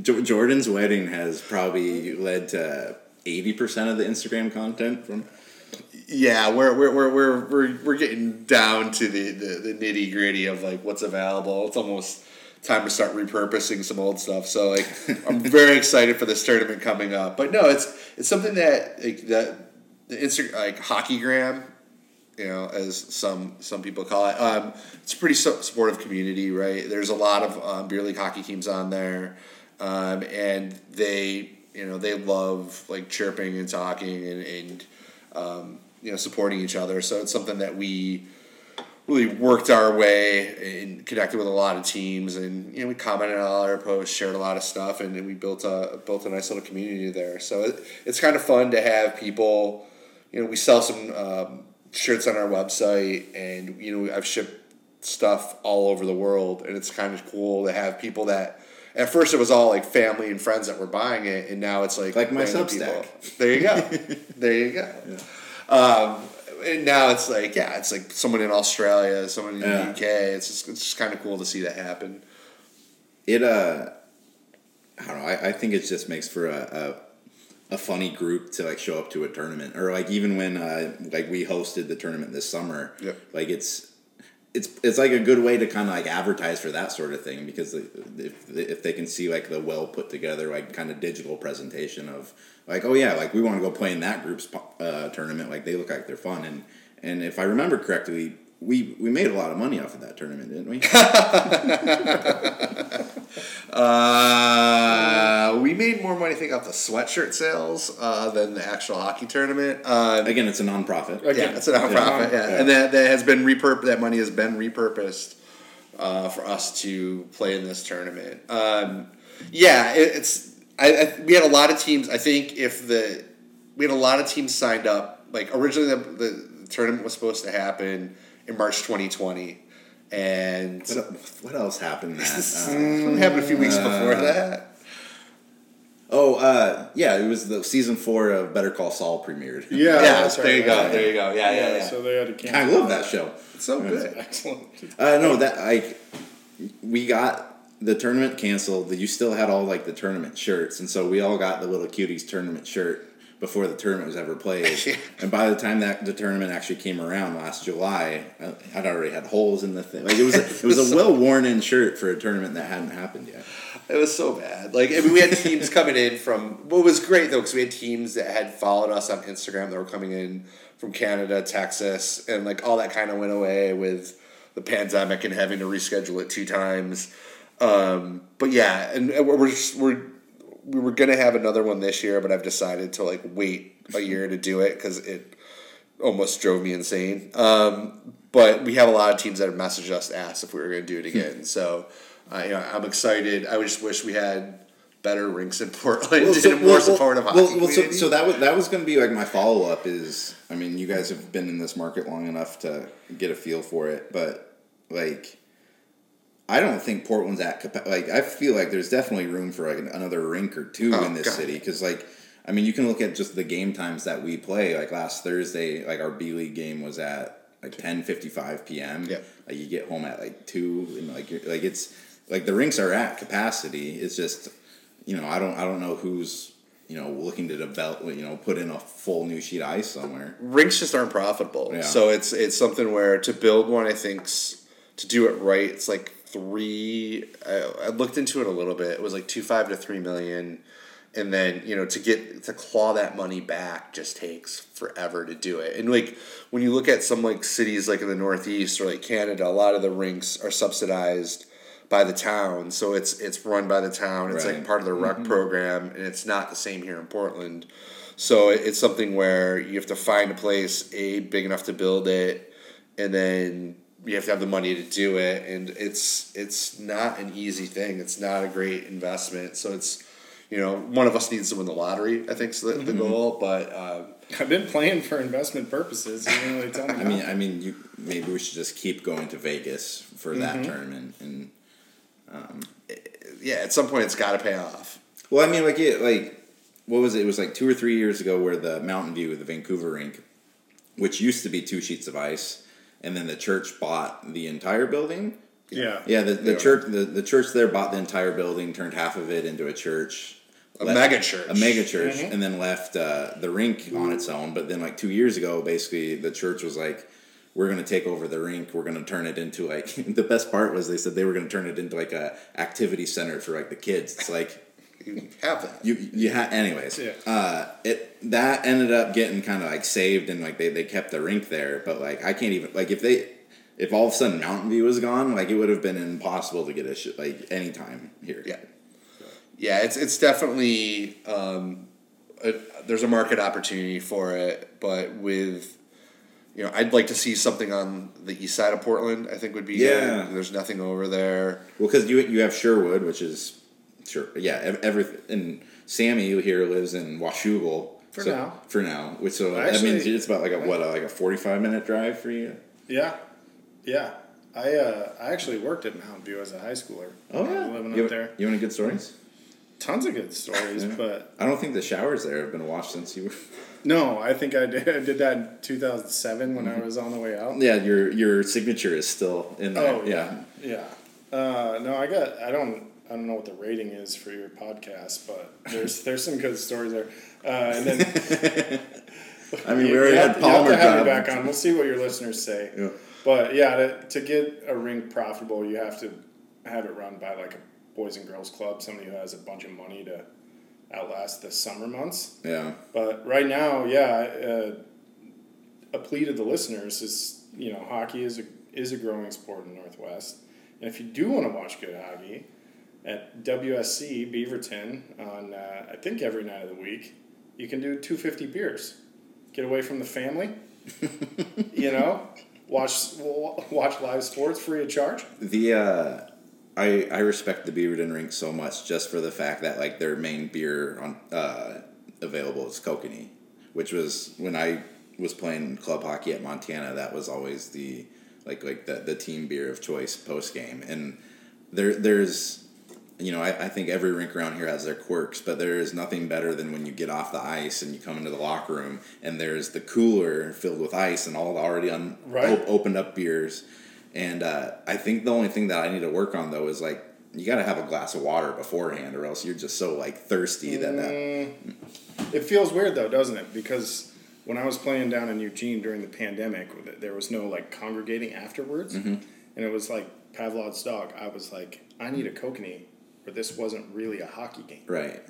Jo- Jordan's wedding has probably led to eighty percent of the Instagram content from. yeah, we're we're, we're, we're, we're, we're getting down to the, the, the nitty gritty of like what's available. It's almost time to start repurposing some old stuff. So like I'm very excited for this tournament coming up. But no, it's it's something that like that the Insta like hockeygram, you know, as some some people call it. Um, it's a pretty su- supportive community, right? There's a lot of um, beer league hockey teams on there, um, and they you know they love like chirping and talking and, and um, you know supporting each other. So it's something that we really worked our way and connected with a lot of teams and you know we commented on all our posts shared a lot of stuff and, we built a built a nice little community there so it, it's kind of fun to have people you know we sell some um, shirts on our website and you know i've shipped stuff all over the world and it's kind of cool to have people that at first it was all like family and friends that were buying it and now it's like Like my Substack. there you go there you go um, and now it's like yeah, it's like someone in Australia, someone in Yeah. the UK. It's just it's just kind of cool to see that happen. It uh, I don't know. I, I think it just makes for a, a a funny group to like show up to a tournament or like even when uh like we hosted the tournament this summer. Yep. Like it's it's it's like a good way to kind of like advertise for that sort of thing because if if they can see like the well put together like kind of digital presentation of like oh yeah like we want to go play in that group's uh, tournament like they look like they're fun. And and if I remember correctly we we made a lot of money off of that tournament didn't we Uh, we made more money, I think, off the sweatshirt sales uh, than the actual hockey tournament. Uh, again it's a nonprofit Again, yeah, it's a nonprofit. Yeah, Yeah. and that, that has been repurp. That money has been repurposed uh, for us to play in this tournament. Um, yeah, it, it's. I, I, we had a lot of teams. I think if the we had a lot of teams signed up. Like originally, the, the tournament was supposed to happen in March 2020, and What, what else happened? That uh, happened a few weeks before that. oh, uh, yeah, it was the season four of Better Call Saul premiered. Yeah, Yeah, that's there you go. There you go. Yeah, yeah, yeah. So they had to cancel. I love that show. It's so good. Excellent. Uh, no, that like we got the tournament canceled. You still had all like the tournament shirts, and so we all got the little cuties tournament shirt before the tournament was ever played. and by the time that the tournament actually came around last July, I'd already had holes in the thing. Like it was, a, it was a well worn in shirt for a tournament that hadn't happened yet. It was so bad. Like I mean, we had teams coming in from. What was great though, because we had teams that had followed us on Instagram that were coming in from Canada, Texas, and like all that kind of went away with the pandemic and having to reschedule it two times. Um, but yeah, and we're, just, we're we were gonna have another one this year, but I've decided to like wait a year to do it because it almost drove me insane. Um, but we have a lot of teams that have messaged us, asked if we were going to do it again. so, uh, you know, I'm excited. I just wish we had better rinks in Portland and a more supportive hockey well, well, so, so that was that was going to be like my follow up. Is I mean, you guys have been in this market long enough to get a feel for it, but like, I don't think Portland's at like. I feel like there's definitely room for like another rink or two Oh, in this God. city because like. I mean, you can look at just the game times that we play. Like last Thursday, like our B League game was at like ten fifty five p.m. Yeah. Like you get home at like two, and like you're, like it's like the rinks are at capacity. It's just you know, I don't I don't know who's you know looking to develop you know put in a full new sheet of ice somewhere. rinks just aren't profitable. Yeah. So it's it's something where to build one, I think s- to do it right, it's like three. I, I looked into it a little bit. It was like two five to three million, and then you know to get to claw that money back just takes forever to do it. And like when you look at some like cities like in the Northeast or like Canada, a lot of the rinks are subsidized by the town, so it's it's run by the town. It's Right. like part of the rec mm-hmm. program, and it's not the same here in Portland. So it's something where you have to find a place a big enough to build it, and then you have to have the money to do it, and it's it's not an easy thing. It's not a great investment. So it's you know one of us needs to win the lottery. I think is the, the goal, but um, I've been playing for investment purposes. You didn't really tell me. I mean, I mean, you maybe we should just keep going to Vegas for that Mm-hmm. tournament and. yeah, at some point it's got to pay off. Well, I mean, like it, like what was it? It was like two or three years ago where the Mountain View, the Vancouver rink, which used to be two sheets of ice, and then the church bought the entire building. Yeah. Yeah, the, the church the, the church there bought the entire building, turned half of it into a church. A left- mega church. A mega church, and then left uh, the rink on its own. But then, like two years ago, basically, the church was like, "We're going to take over the rink. We're going to turn it into like." the best part was they said they were going to turn it into like a activity center for like the kids. It's like You have that. you you ha- anyways. Yeah. Uh, it that ended up getting kind of like saved and like they they kept the rink there, but like I can't even like if they if all of a sudden Mountain View was gone, like it would have been impossible to get a sh- like anytime here. Yeah. Yeah, it's it's definitely um, a, there's a market opportunity for it, but with you know, I'd like to see something on the east side of Portland. I think would be Yeah. good. There's nothing over there. Well, because you you have Sherwood, which is sure, yeah, ev- everything. And Sammy here lives in Washougal For so- now. For now, which so that Actually- means it's about like a what, like a forty five minute drive for you. Yeah, yeah. I uh, I actually worked at Mountain View as a high schooler. Oh yeah, living you, up there. You any good stories? Tons of good stories, but I don't think the showers there have been washed since you were. no, I think I did. I did that in two thousand seven when I was on the way out. Yeah, your your signature is still in there. Oh yeah. yeah, yeah. Uh, no, I got. I don't. I don't know what the rating is for your podcast, but there's there's some good stories there. Uh, and then I mean, you, we already you had have, you have Palmer to have come. back on. We'll see what your listeners say. Yeah. But yeah, to, to get a rink profitable, you have to have it run by like a boys and girls club, somebody who has a bunch of money to outlast the summer months. Yeah. But right now, yeah, uh, a plea to the listeners is you know hockey is a is a growing sport in Northwest, and if you do want to watch good hockey at WSC Beaverton on uh, I think every night of the week, you can do two fifty beers, get away from the family, you know, watch watch live sports free of charge. The uh, I I respect the Beaverton rink so much just for the fact that like their main beer on uh, available is Kokanee, which was when I was playing club hockey at Montana. That was always the like like the, the team beer of choice post game, and there there's you know, I, I think every rink around here has their quirks, but there is nothing better than when you get off the ice and you come into the locker room and there's the cooler filled with ice and all the already un, Right. op- opened up beers. And uh, I think the only thing that I need to work on though is like you got to have a glass of water beforehand, or else you're just so like thirsty that. that It feels weird though, doesn't it? Because when I was playing down in Eugene during the pandemic, there was no like congregating afterwards, Mm-hmm. and it was like Pavlov's dog. I was like, I need a Kokanee, or this wasn't really a hockey game. right.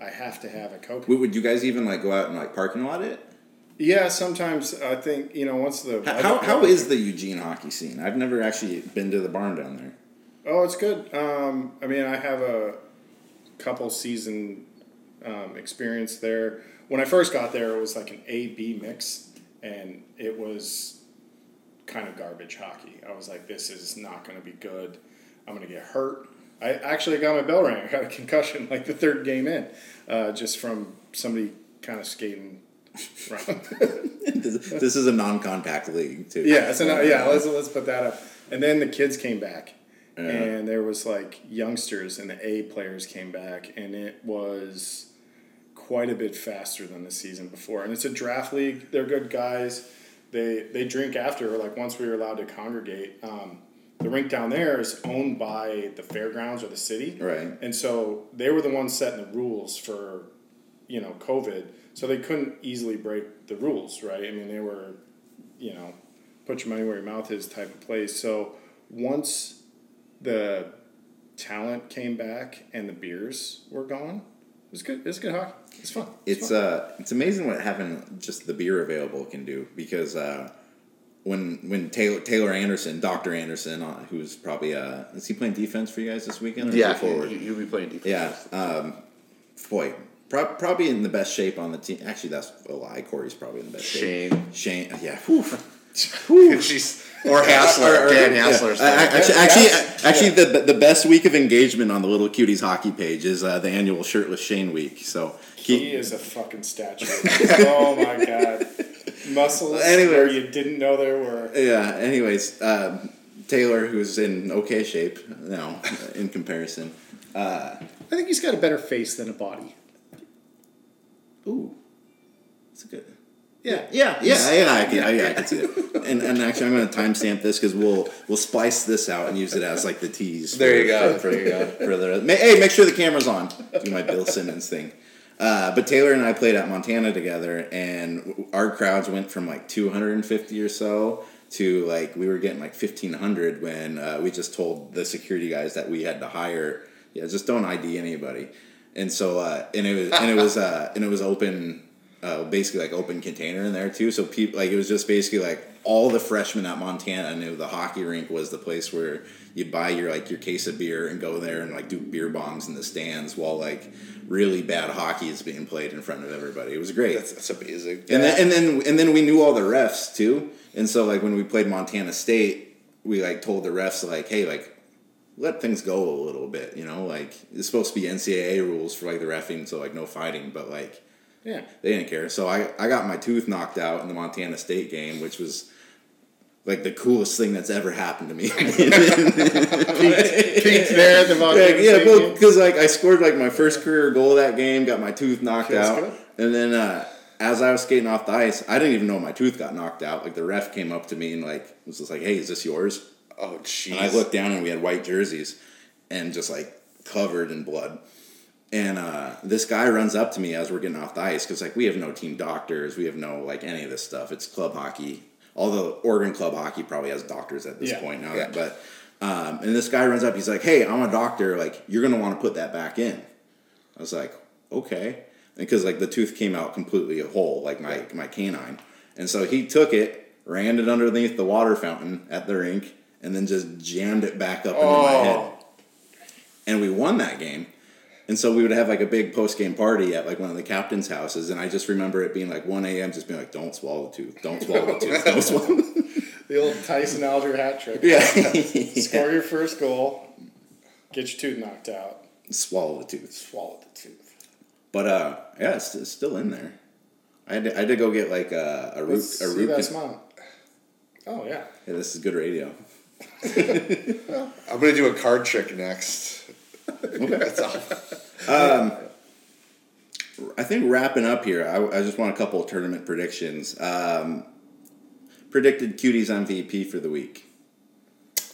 I have to have a Kokanee. Would, would you guys even like go out and like parking lot it? Yeah, sometimes I think you know once the How, how, is the Eugene hockey scene? I've never actually been to the barn down there. Oh, it's good. Um, I mean, I have a couple season um, experience there. When I first got there, it was like an A B mix, and it was kind of garbage hockey. I was like, this is not going to be good. I'm going to get hurt. I actually got my bell rang. I got a concussion like the third game in, uh, just from somebody kind of skating around. this, this is a non-contact league too. Yeah, so yeah, let's let's put that up. And then the kids came back, and there was like youngsters, and the A players came back, and it was quite a bit faster than the season before. And it's a draft league; they're good guys. They they drink after. Like once we were allowed to congregate, um, the rink down there is owned by the fairgrounds or the city, Right. and so they were the ones setting the rules for, you know, COVID. So they couldn't easily break the rules, right? I mean, they were, you know, put your money where your mouth is type of place. So once the talent came back and the beers were gone, it was good. It was good hockey. It's fun. It's fun. uh, it's amazing what having just the beer available can do because uh, when when Taylor Taylor Anderson, Doctor Anderson, uh, who's probably uh, is he playing defense for you guys this weekend? Or he Yeah, forward. you, you'll be playing defense. Yeah, um, boy, pro- probably in the best shape on the team. Actually, that's a lie. Corey's probably in the best shape. Shane. Shane, yeah. Whew. She's or Hassler, Dan Hassler's. Uh, actually, Yeah. actually, actually, the the best week of engagement on the Little Cuties hockey page is uh, the annual shirtless Shane week. So he keep, is a fucking statue. oh my god, muscles Anyways. where you didn't know there were. yeah. Anyways, um, Taylor, who's in okay shape now in comparison. uh, I think he's got a better face than a body. Ooh, that's a good. Yeah. Yeah, yeah, yeah, I can, I, yeah, I can see it. And, and actually, I'm going to timestamp this because we'll we'll splice this out and use it as like the tease. There you go, For, for, there you go. for the, hey, make sure the camera's on. Do my Bill Simmons thing. Uh, but Taylor and I played at Montana together, and our crowds went from like 250 or so to like we were getting like 1500 when uh, we just told the security guys that we had to hire. Yeah, just don't ID anybody. And so, uh, and it was, and it was, uh, and it was open, uh, basically like open container in there too. So people, like, it was just basically like all the freshmen at Montana knew the hockey rink was the place where you buy your like your case of beer and go there and like do beer bongs in the stands while like really bad hockey is being played in front of everybody. It was great. That's, that's amazing. And then and then and then we knew all the refs too. And so like when we played Montana State, we like told the refs like, hey, like let things go a little bit, you know, like it's supposed to be NCAA rules for like the refing, so like no fighting, but like Yeah. they didn't care. So I I got my tooth knocked out in the Montana State game, which was like the coolest thing that's ever happened to me. Peaked there at the yeah, yeah, well, because like I scored like my first career goal that game, got my tooth knocked Feels out, good. and then uh, as I was skating off the ice, I didn't even know my tooth got knocked out. Like the ref came up to me and like was just like, "Hey, is this yours?" oh, jeez. And I looked down and we had white jerseys, and just like covered in blood. And uh, this guy runs up to me as we're getting off the ice because like we have no team doctors, we have no like any of this stuff. It's club hockey. Although Oregon club hockey probably has doctors at this Yeah. point now, Yeah. but um, and this guy runs up. He's like, "Hey, I'm a doctor. Like, you're gonna want to put that back in." I was like, "Okay," because like the tooth came out completely a whole, like my my canine, and so he took it, ran it underneath the water fountain at the rink, and then just jammed it back up into my head. And we won that game. And so we would have like a big post game party at like one of the captain's houses, and I just remember it being like 1 a.m. just being like, "Don't swallow the tooth, don't swallow the tooth, don't swallow." The old Tyson Alger hat trick. yeah, Score your first goal, get your tooth knocked out, swallow the tooth. swallow the tooth. But uh, yeah, it's, it's still in there. I had to, I had to go get like a, a root Let's a see root. that con- smile. Oh yeah. yeah, this is good radio. I'm going to do a card trick next. That's all. I think wrapping up here, I, I just want a couple of tournament predictions. Um, predicted Cuties MVP for the week.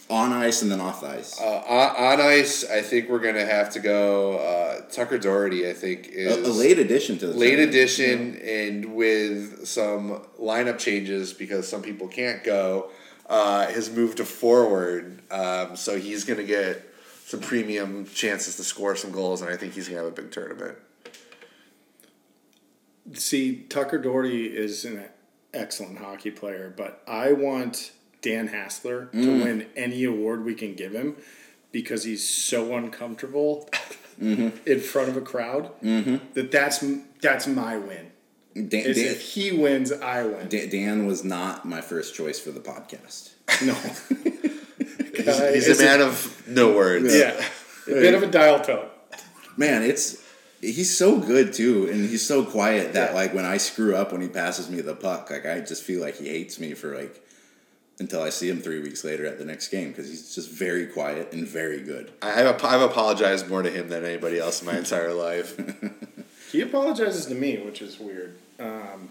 On ice and then off ice. Uh, on, on ice, I think we're going to have to go uh, Tucker Doherty, I think, is a late addition to the late tournament. addition and with some lineup changes because some people can't go, uh, has moved to forward. Um, so he's going to get some premium chances to score some goals, and I think he's going to have a big tournament. See, Tucker Doherty is an excellent hockey player, but I want Dan Hassler to mm. win any award we can give him because he's so uncomfortable mm-hmm. in front of a crowd mm-hmm. that that's that's my win. Dan, Dan, if he wins, I win. Dan, Dan was not my first choice for the podcast. no. He's, he's a man of no words. Yeah, a bit of a dial tone. Man, it's he's so good too, and he's so quiet that Yeah. like when I screw up when he passes me the puck, like I just feel like he hates me for like until I see him three weeks later at the next game because he's just very quiet and very good. I- I've, I've apologized more to him than anybody else in my entire life. He apologizes to me, which is weird. Um,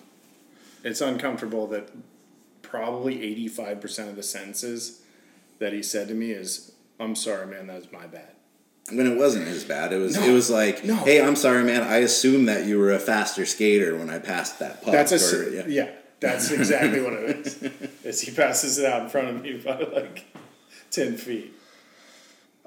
it's uncomfortable that probably eighty-five percent of the sentences that he said to me is, "I'm sorry, man, that was my bad." When it wasn't his bad, it was No, it was like, no. hey, I'm sorry, man. I assumed that you were a faster skater when I passed that puck. That's a or- s- yeah. That's exactly what it is. Is he passes it out in front of me by like ten feet?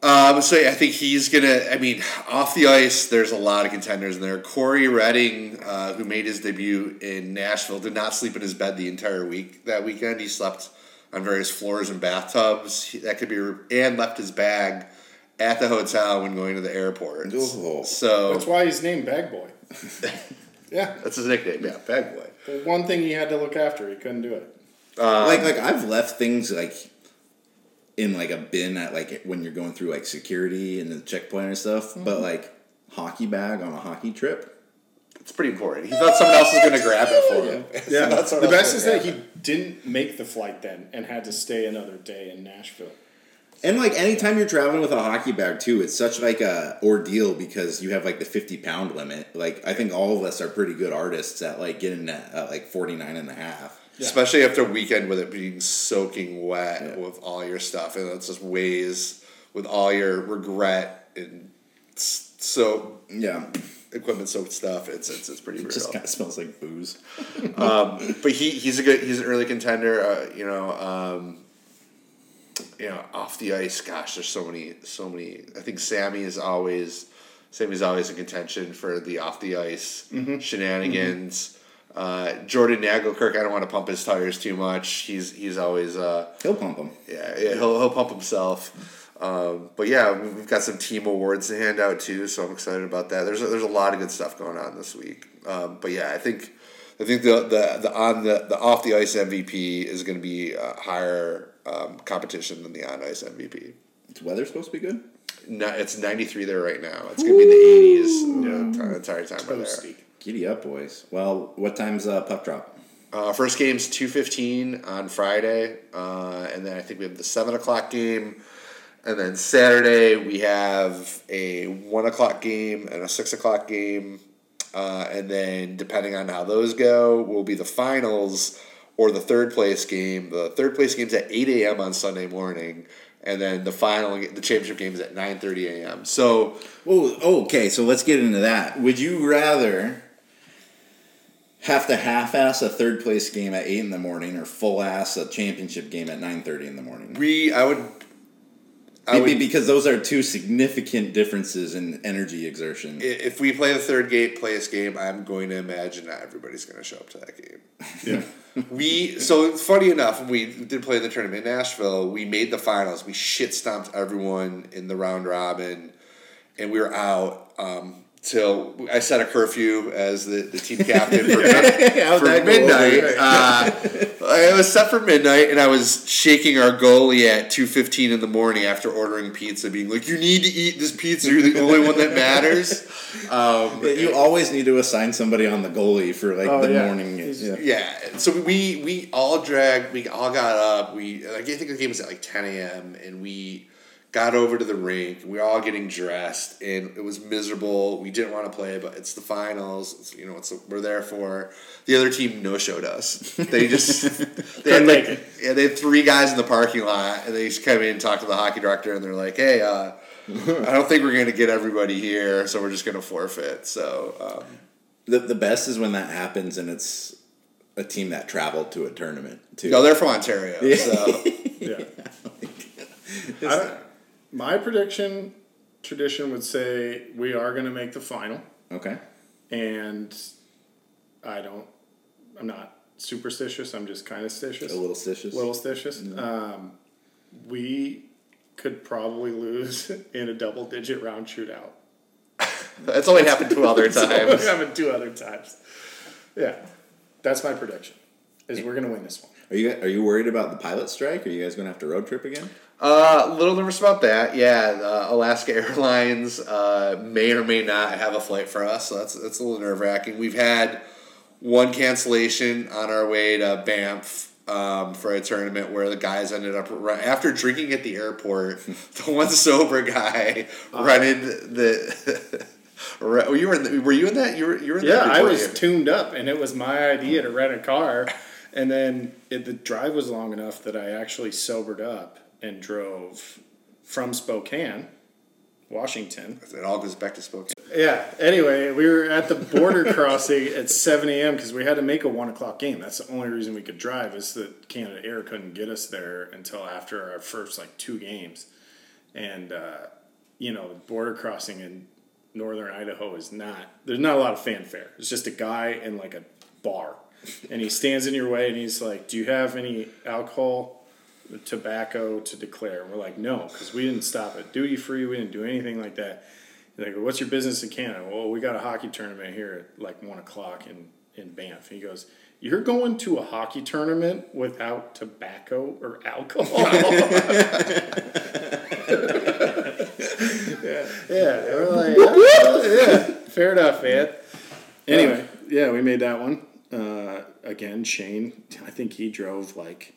Um, so yeah, I think he's gonna. I mean, off the ice, there's a lot of contenders in there. Corey Redding, uh, who made his debut in Nashville, did not sleep in his bed the entire week that weekend. He slept on various floors and bathtubs. That could be, and left his bag at the hotel when going to the airport. Oh. So That's why he's named Bag Boy. yeah, that's his nickname. Yeah, bag boy. the one thing he had to look after, he couldn't do it. like like I've left things like in like a bin at like when you're going through like security and the checkpoint and stuff, but Mm-hmm. like hockey bag on a hockey trip. It's pretty important. He thought someone else was gonna grab it for him. Yeah, That's the best is that he didn't make the flight then and had to stay another day in Nashville. And like anytime you're traveling with a hockey bag too, it's such like a ordeal because you have like the 50 pound limit. Like I think all of us are pretty good artists at like getting at, at like 49 and a half. Especially after a weekend with it being soaking wet Yeah. with all your stuff, and it just weighs with all your regret and so Yeah. Equipment soaked stuff. It's it's it's pretty It brutal. just kind of smells like booze. but he he's a good he's an early contender. Uh, you know, um, you know, off the ice. Gosh, there's so many so many. I think Sammy is always Sammy's always in contention for the off the ice shenanigans. Uh, Jordan Nagelkirk, I don't want to pump his tires too much. He's he's always uh, He'll pump them. yeah, yeah he'll he'll pump himself. Um, but yeah, we've got some team awards to hand out too, so I'm excited about that. There's a, there's a lot of good stuff going on this week. Um, but yeah, I think I think the the, the on the, the off the ice MVP is going to be a higher um, competition than the on ice MVP. Is weather supposed to be good? No, it's 93 there right now. It's going to be in the 80s yeah. the entire time we're there. Giddy up, boys. Well, what time's uh, puck drop? Uh, first game's two fifteen on Friday, uh, and then I think we have the seven o'clock game, and then Saturday we have a one o'clock game and a six o'clock game, uh, and then depending on how those go, will be the finals or the third place game. The third place game's at eight a.m. on Sunday morning, and then the final, the championship game is at nine thirty a.m. So Oh, okay. So let's get into that. Would you rather have to half-ass a third place game at eight in the morning, or full-ass a championship game at nine thirty in the morning? we, I would. I Maybe would because those are two significant differences in energy exertion. if we play the third gate place game, I'm going to imagine not everybody's going to show up to that game. Yeah. We so funny enough, we did play the tournament in Nashville, we made the finals. We shit stomped everyone in the round robin, and we were out um, till I set a curfew as the, the team captain for, How'd for that midnight. over? Uh, it was set for midnight, and I was shaking our goalie at two fifteen in the morning after ordering pizza, being like, "You need to eat this pizza. You're the only one that matters." Um, you always need to assign somebody on the goalie for like Oh, the yeah. morning. Yeah. Yeah, so we we all dragged. We all got up. We I think the game was at like ten a.m. and we got over to the rink. We were all getting dressed, and it was miserable. We didn't want to play, but it's the finals. It's, you know, it's we're there for. The other team no showed us. They just they had like it. yeah they had three guys in the parking lot, and they just come in and talk to the hockey director, and they're like, hey. uh I don't think we're going to get everybody here, so we're just going to forfeit. So, um, The, the best is when that happens and it's a team that traveled to a tournament too. no, they're from Ontario. So, Yeah. I don't, my prediction tradition would say we are going to make the final, okay. and I don't. I'm not superstitious. I'm just kind of stitious. A little stitious. A little stitious. Um, we could probably lose in a double digit round shootout. That's only happened two other It's only times. happened two other times. Yeah, that's my prediction. Is we're gonna win this one. Are you are you worried about the pilot strike? Are you guys going to have to road trip again? Uh, a little nervous about that. Yeah, uh, Alaska Airlines uh, may or may not have a flight for us, so that's that's a little nerve wracking. We've had one cancellation on our way to Banff um, for a tournament where the guys ended up run, after drinking at the airport. the one sober guy rented the. Were you in? The, were you in that? You were. You were in Yeah, that I was you- tuned up, and it was my idea to rent a car. And then it, the drive was long enough that I actually sobered up and drove from Spokane, Washington. It all goes back to Spokane. Yeah. Anyway, we were at the border crossing at 7 a.m. because we had to make a one o'clock game. That's the only reason we could drive is that Canada Air couldn't get us there until after our first like two games, and uh, you know border crossing in northern Idaho is not. There's not a lot of fanfare. It's just a guy in like a bar, and he stands in your way and he's like, "Do you have any alcohol?" Tobacco to declare. And we're like, no, because we didn't stop it. duty free. We didn't do anything like that. Like, what's your business in Canada? Well, we got a hockey tournament here at like one o'clock in, in Banff. And he goes, You're going to a hockey tournament without tobacco or alcohol? yeah, yeah. We're like, "Oh, yeah, fair enough, man. Anyway, yeah, we made that one. Uh, again, Shane, I think he drove like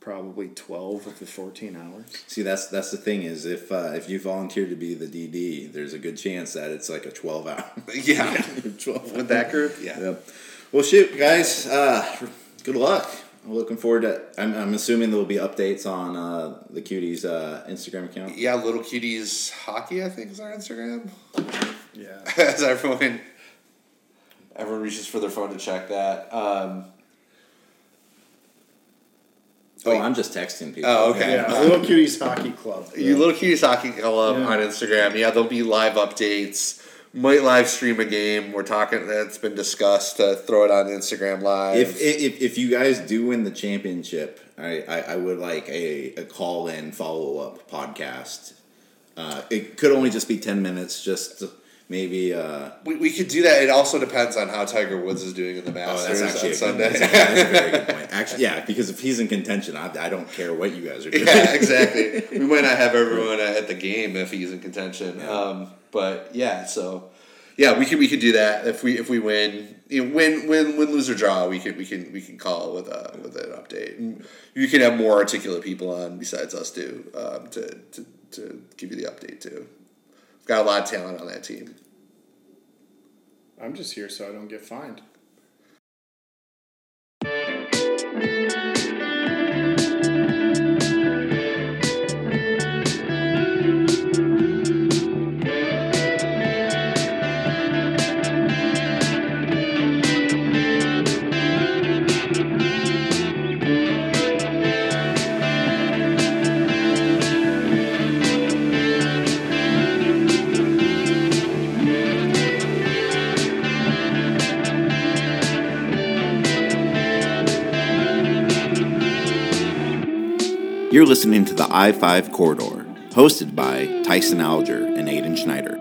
probably twelve of the fourteen hours. See, that's that's the thing is if uh, if you volunteer to be the DD, there's a good chance that it's like a twelve hour. Yeah. twelve With that group, yeah. Yep. Well, shoot, guys. Uh, good luck. I'm looking forward to. I'm, I'm assuming there will be updates on uh, the cuties uh, Instagram account. Yeah, Little Cuties Hockey, I think is our Instagram. Yeah. As everyone, everyone reaches for their phone to check that. Um, Oh, I'm just texting people. Oh, okay. Yeah, Little Cuties Hockey Club. You Little Cuties Hockey Club Yeah. on Instagram. Yeah, there'll be live updates. Might live stream a game. We're talking. That's been discussed to throw it on Instagram live. If, if if you guys do win the championship, I, I, I would like a, a call in follow up podcast. Uh, it could only just be ten minutes, just maybe. Uh, we, we could do that. It also depends on how Tiger Woods is doing in the oh, Masters that's actually on a, Sunday. good, that's, a, that's a very good point. Actually, yeah, because if he's in contention, I, I don't care what you guys are doing. yeah, exactly. We might not have everyone at the game if he's in contention. Um, but yeah, so yeah, we could we could do that if we if we win. You know, win win win lose or draw. We can we can we can call with a with an update. And you can have more articulate people on besides us too um, to, to to give you the update too. Got a lot of talent on that team. I'm just here so I don't get fined. You're listening to the I 5 Corridor, hosted by Tyson Alger and Aiden Schneider.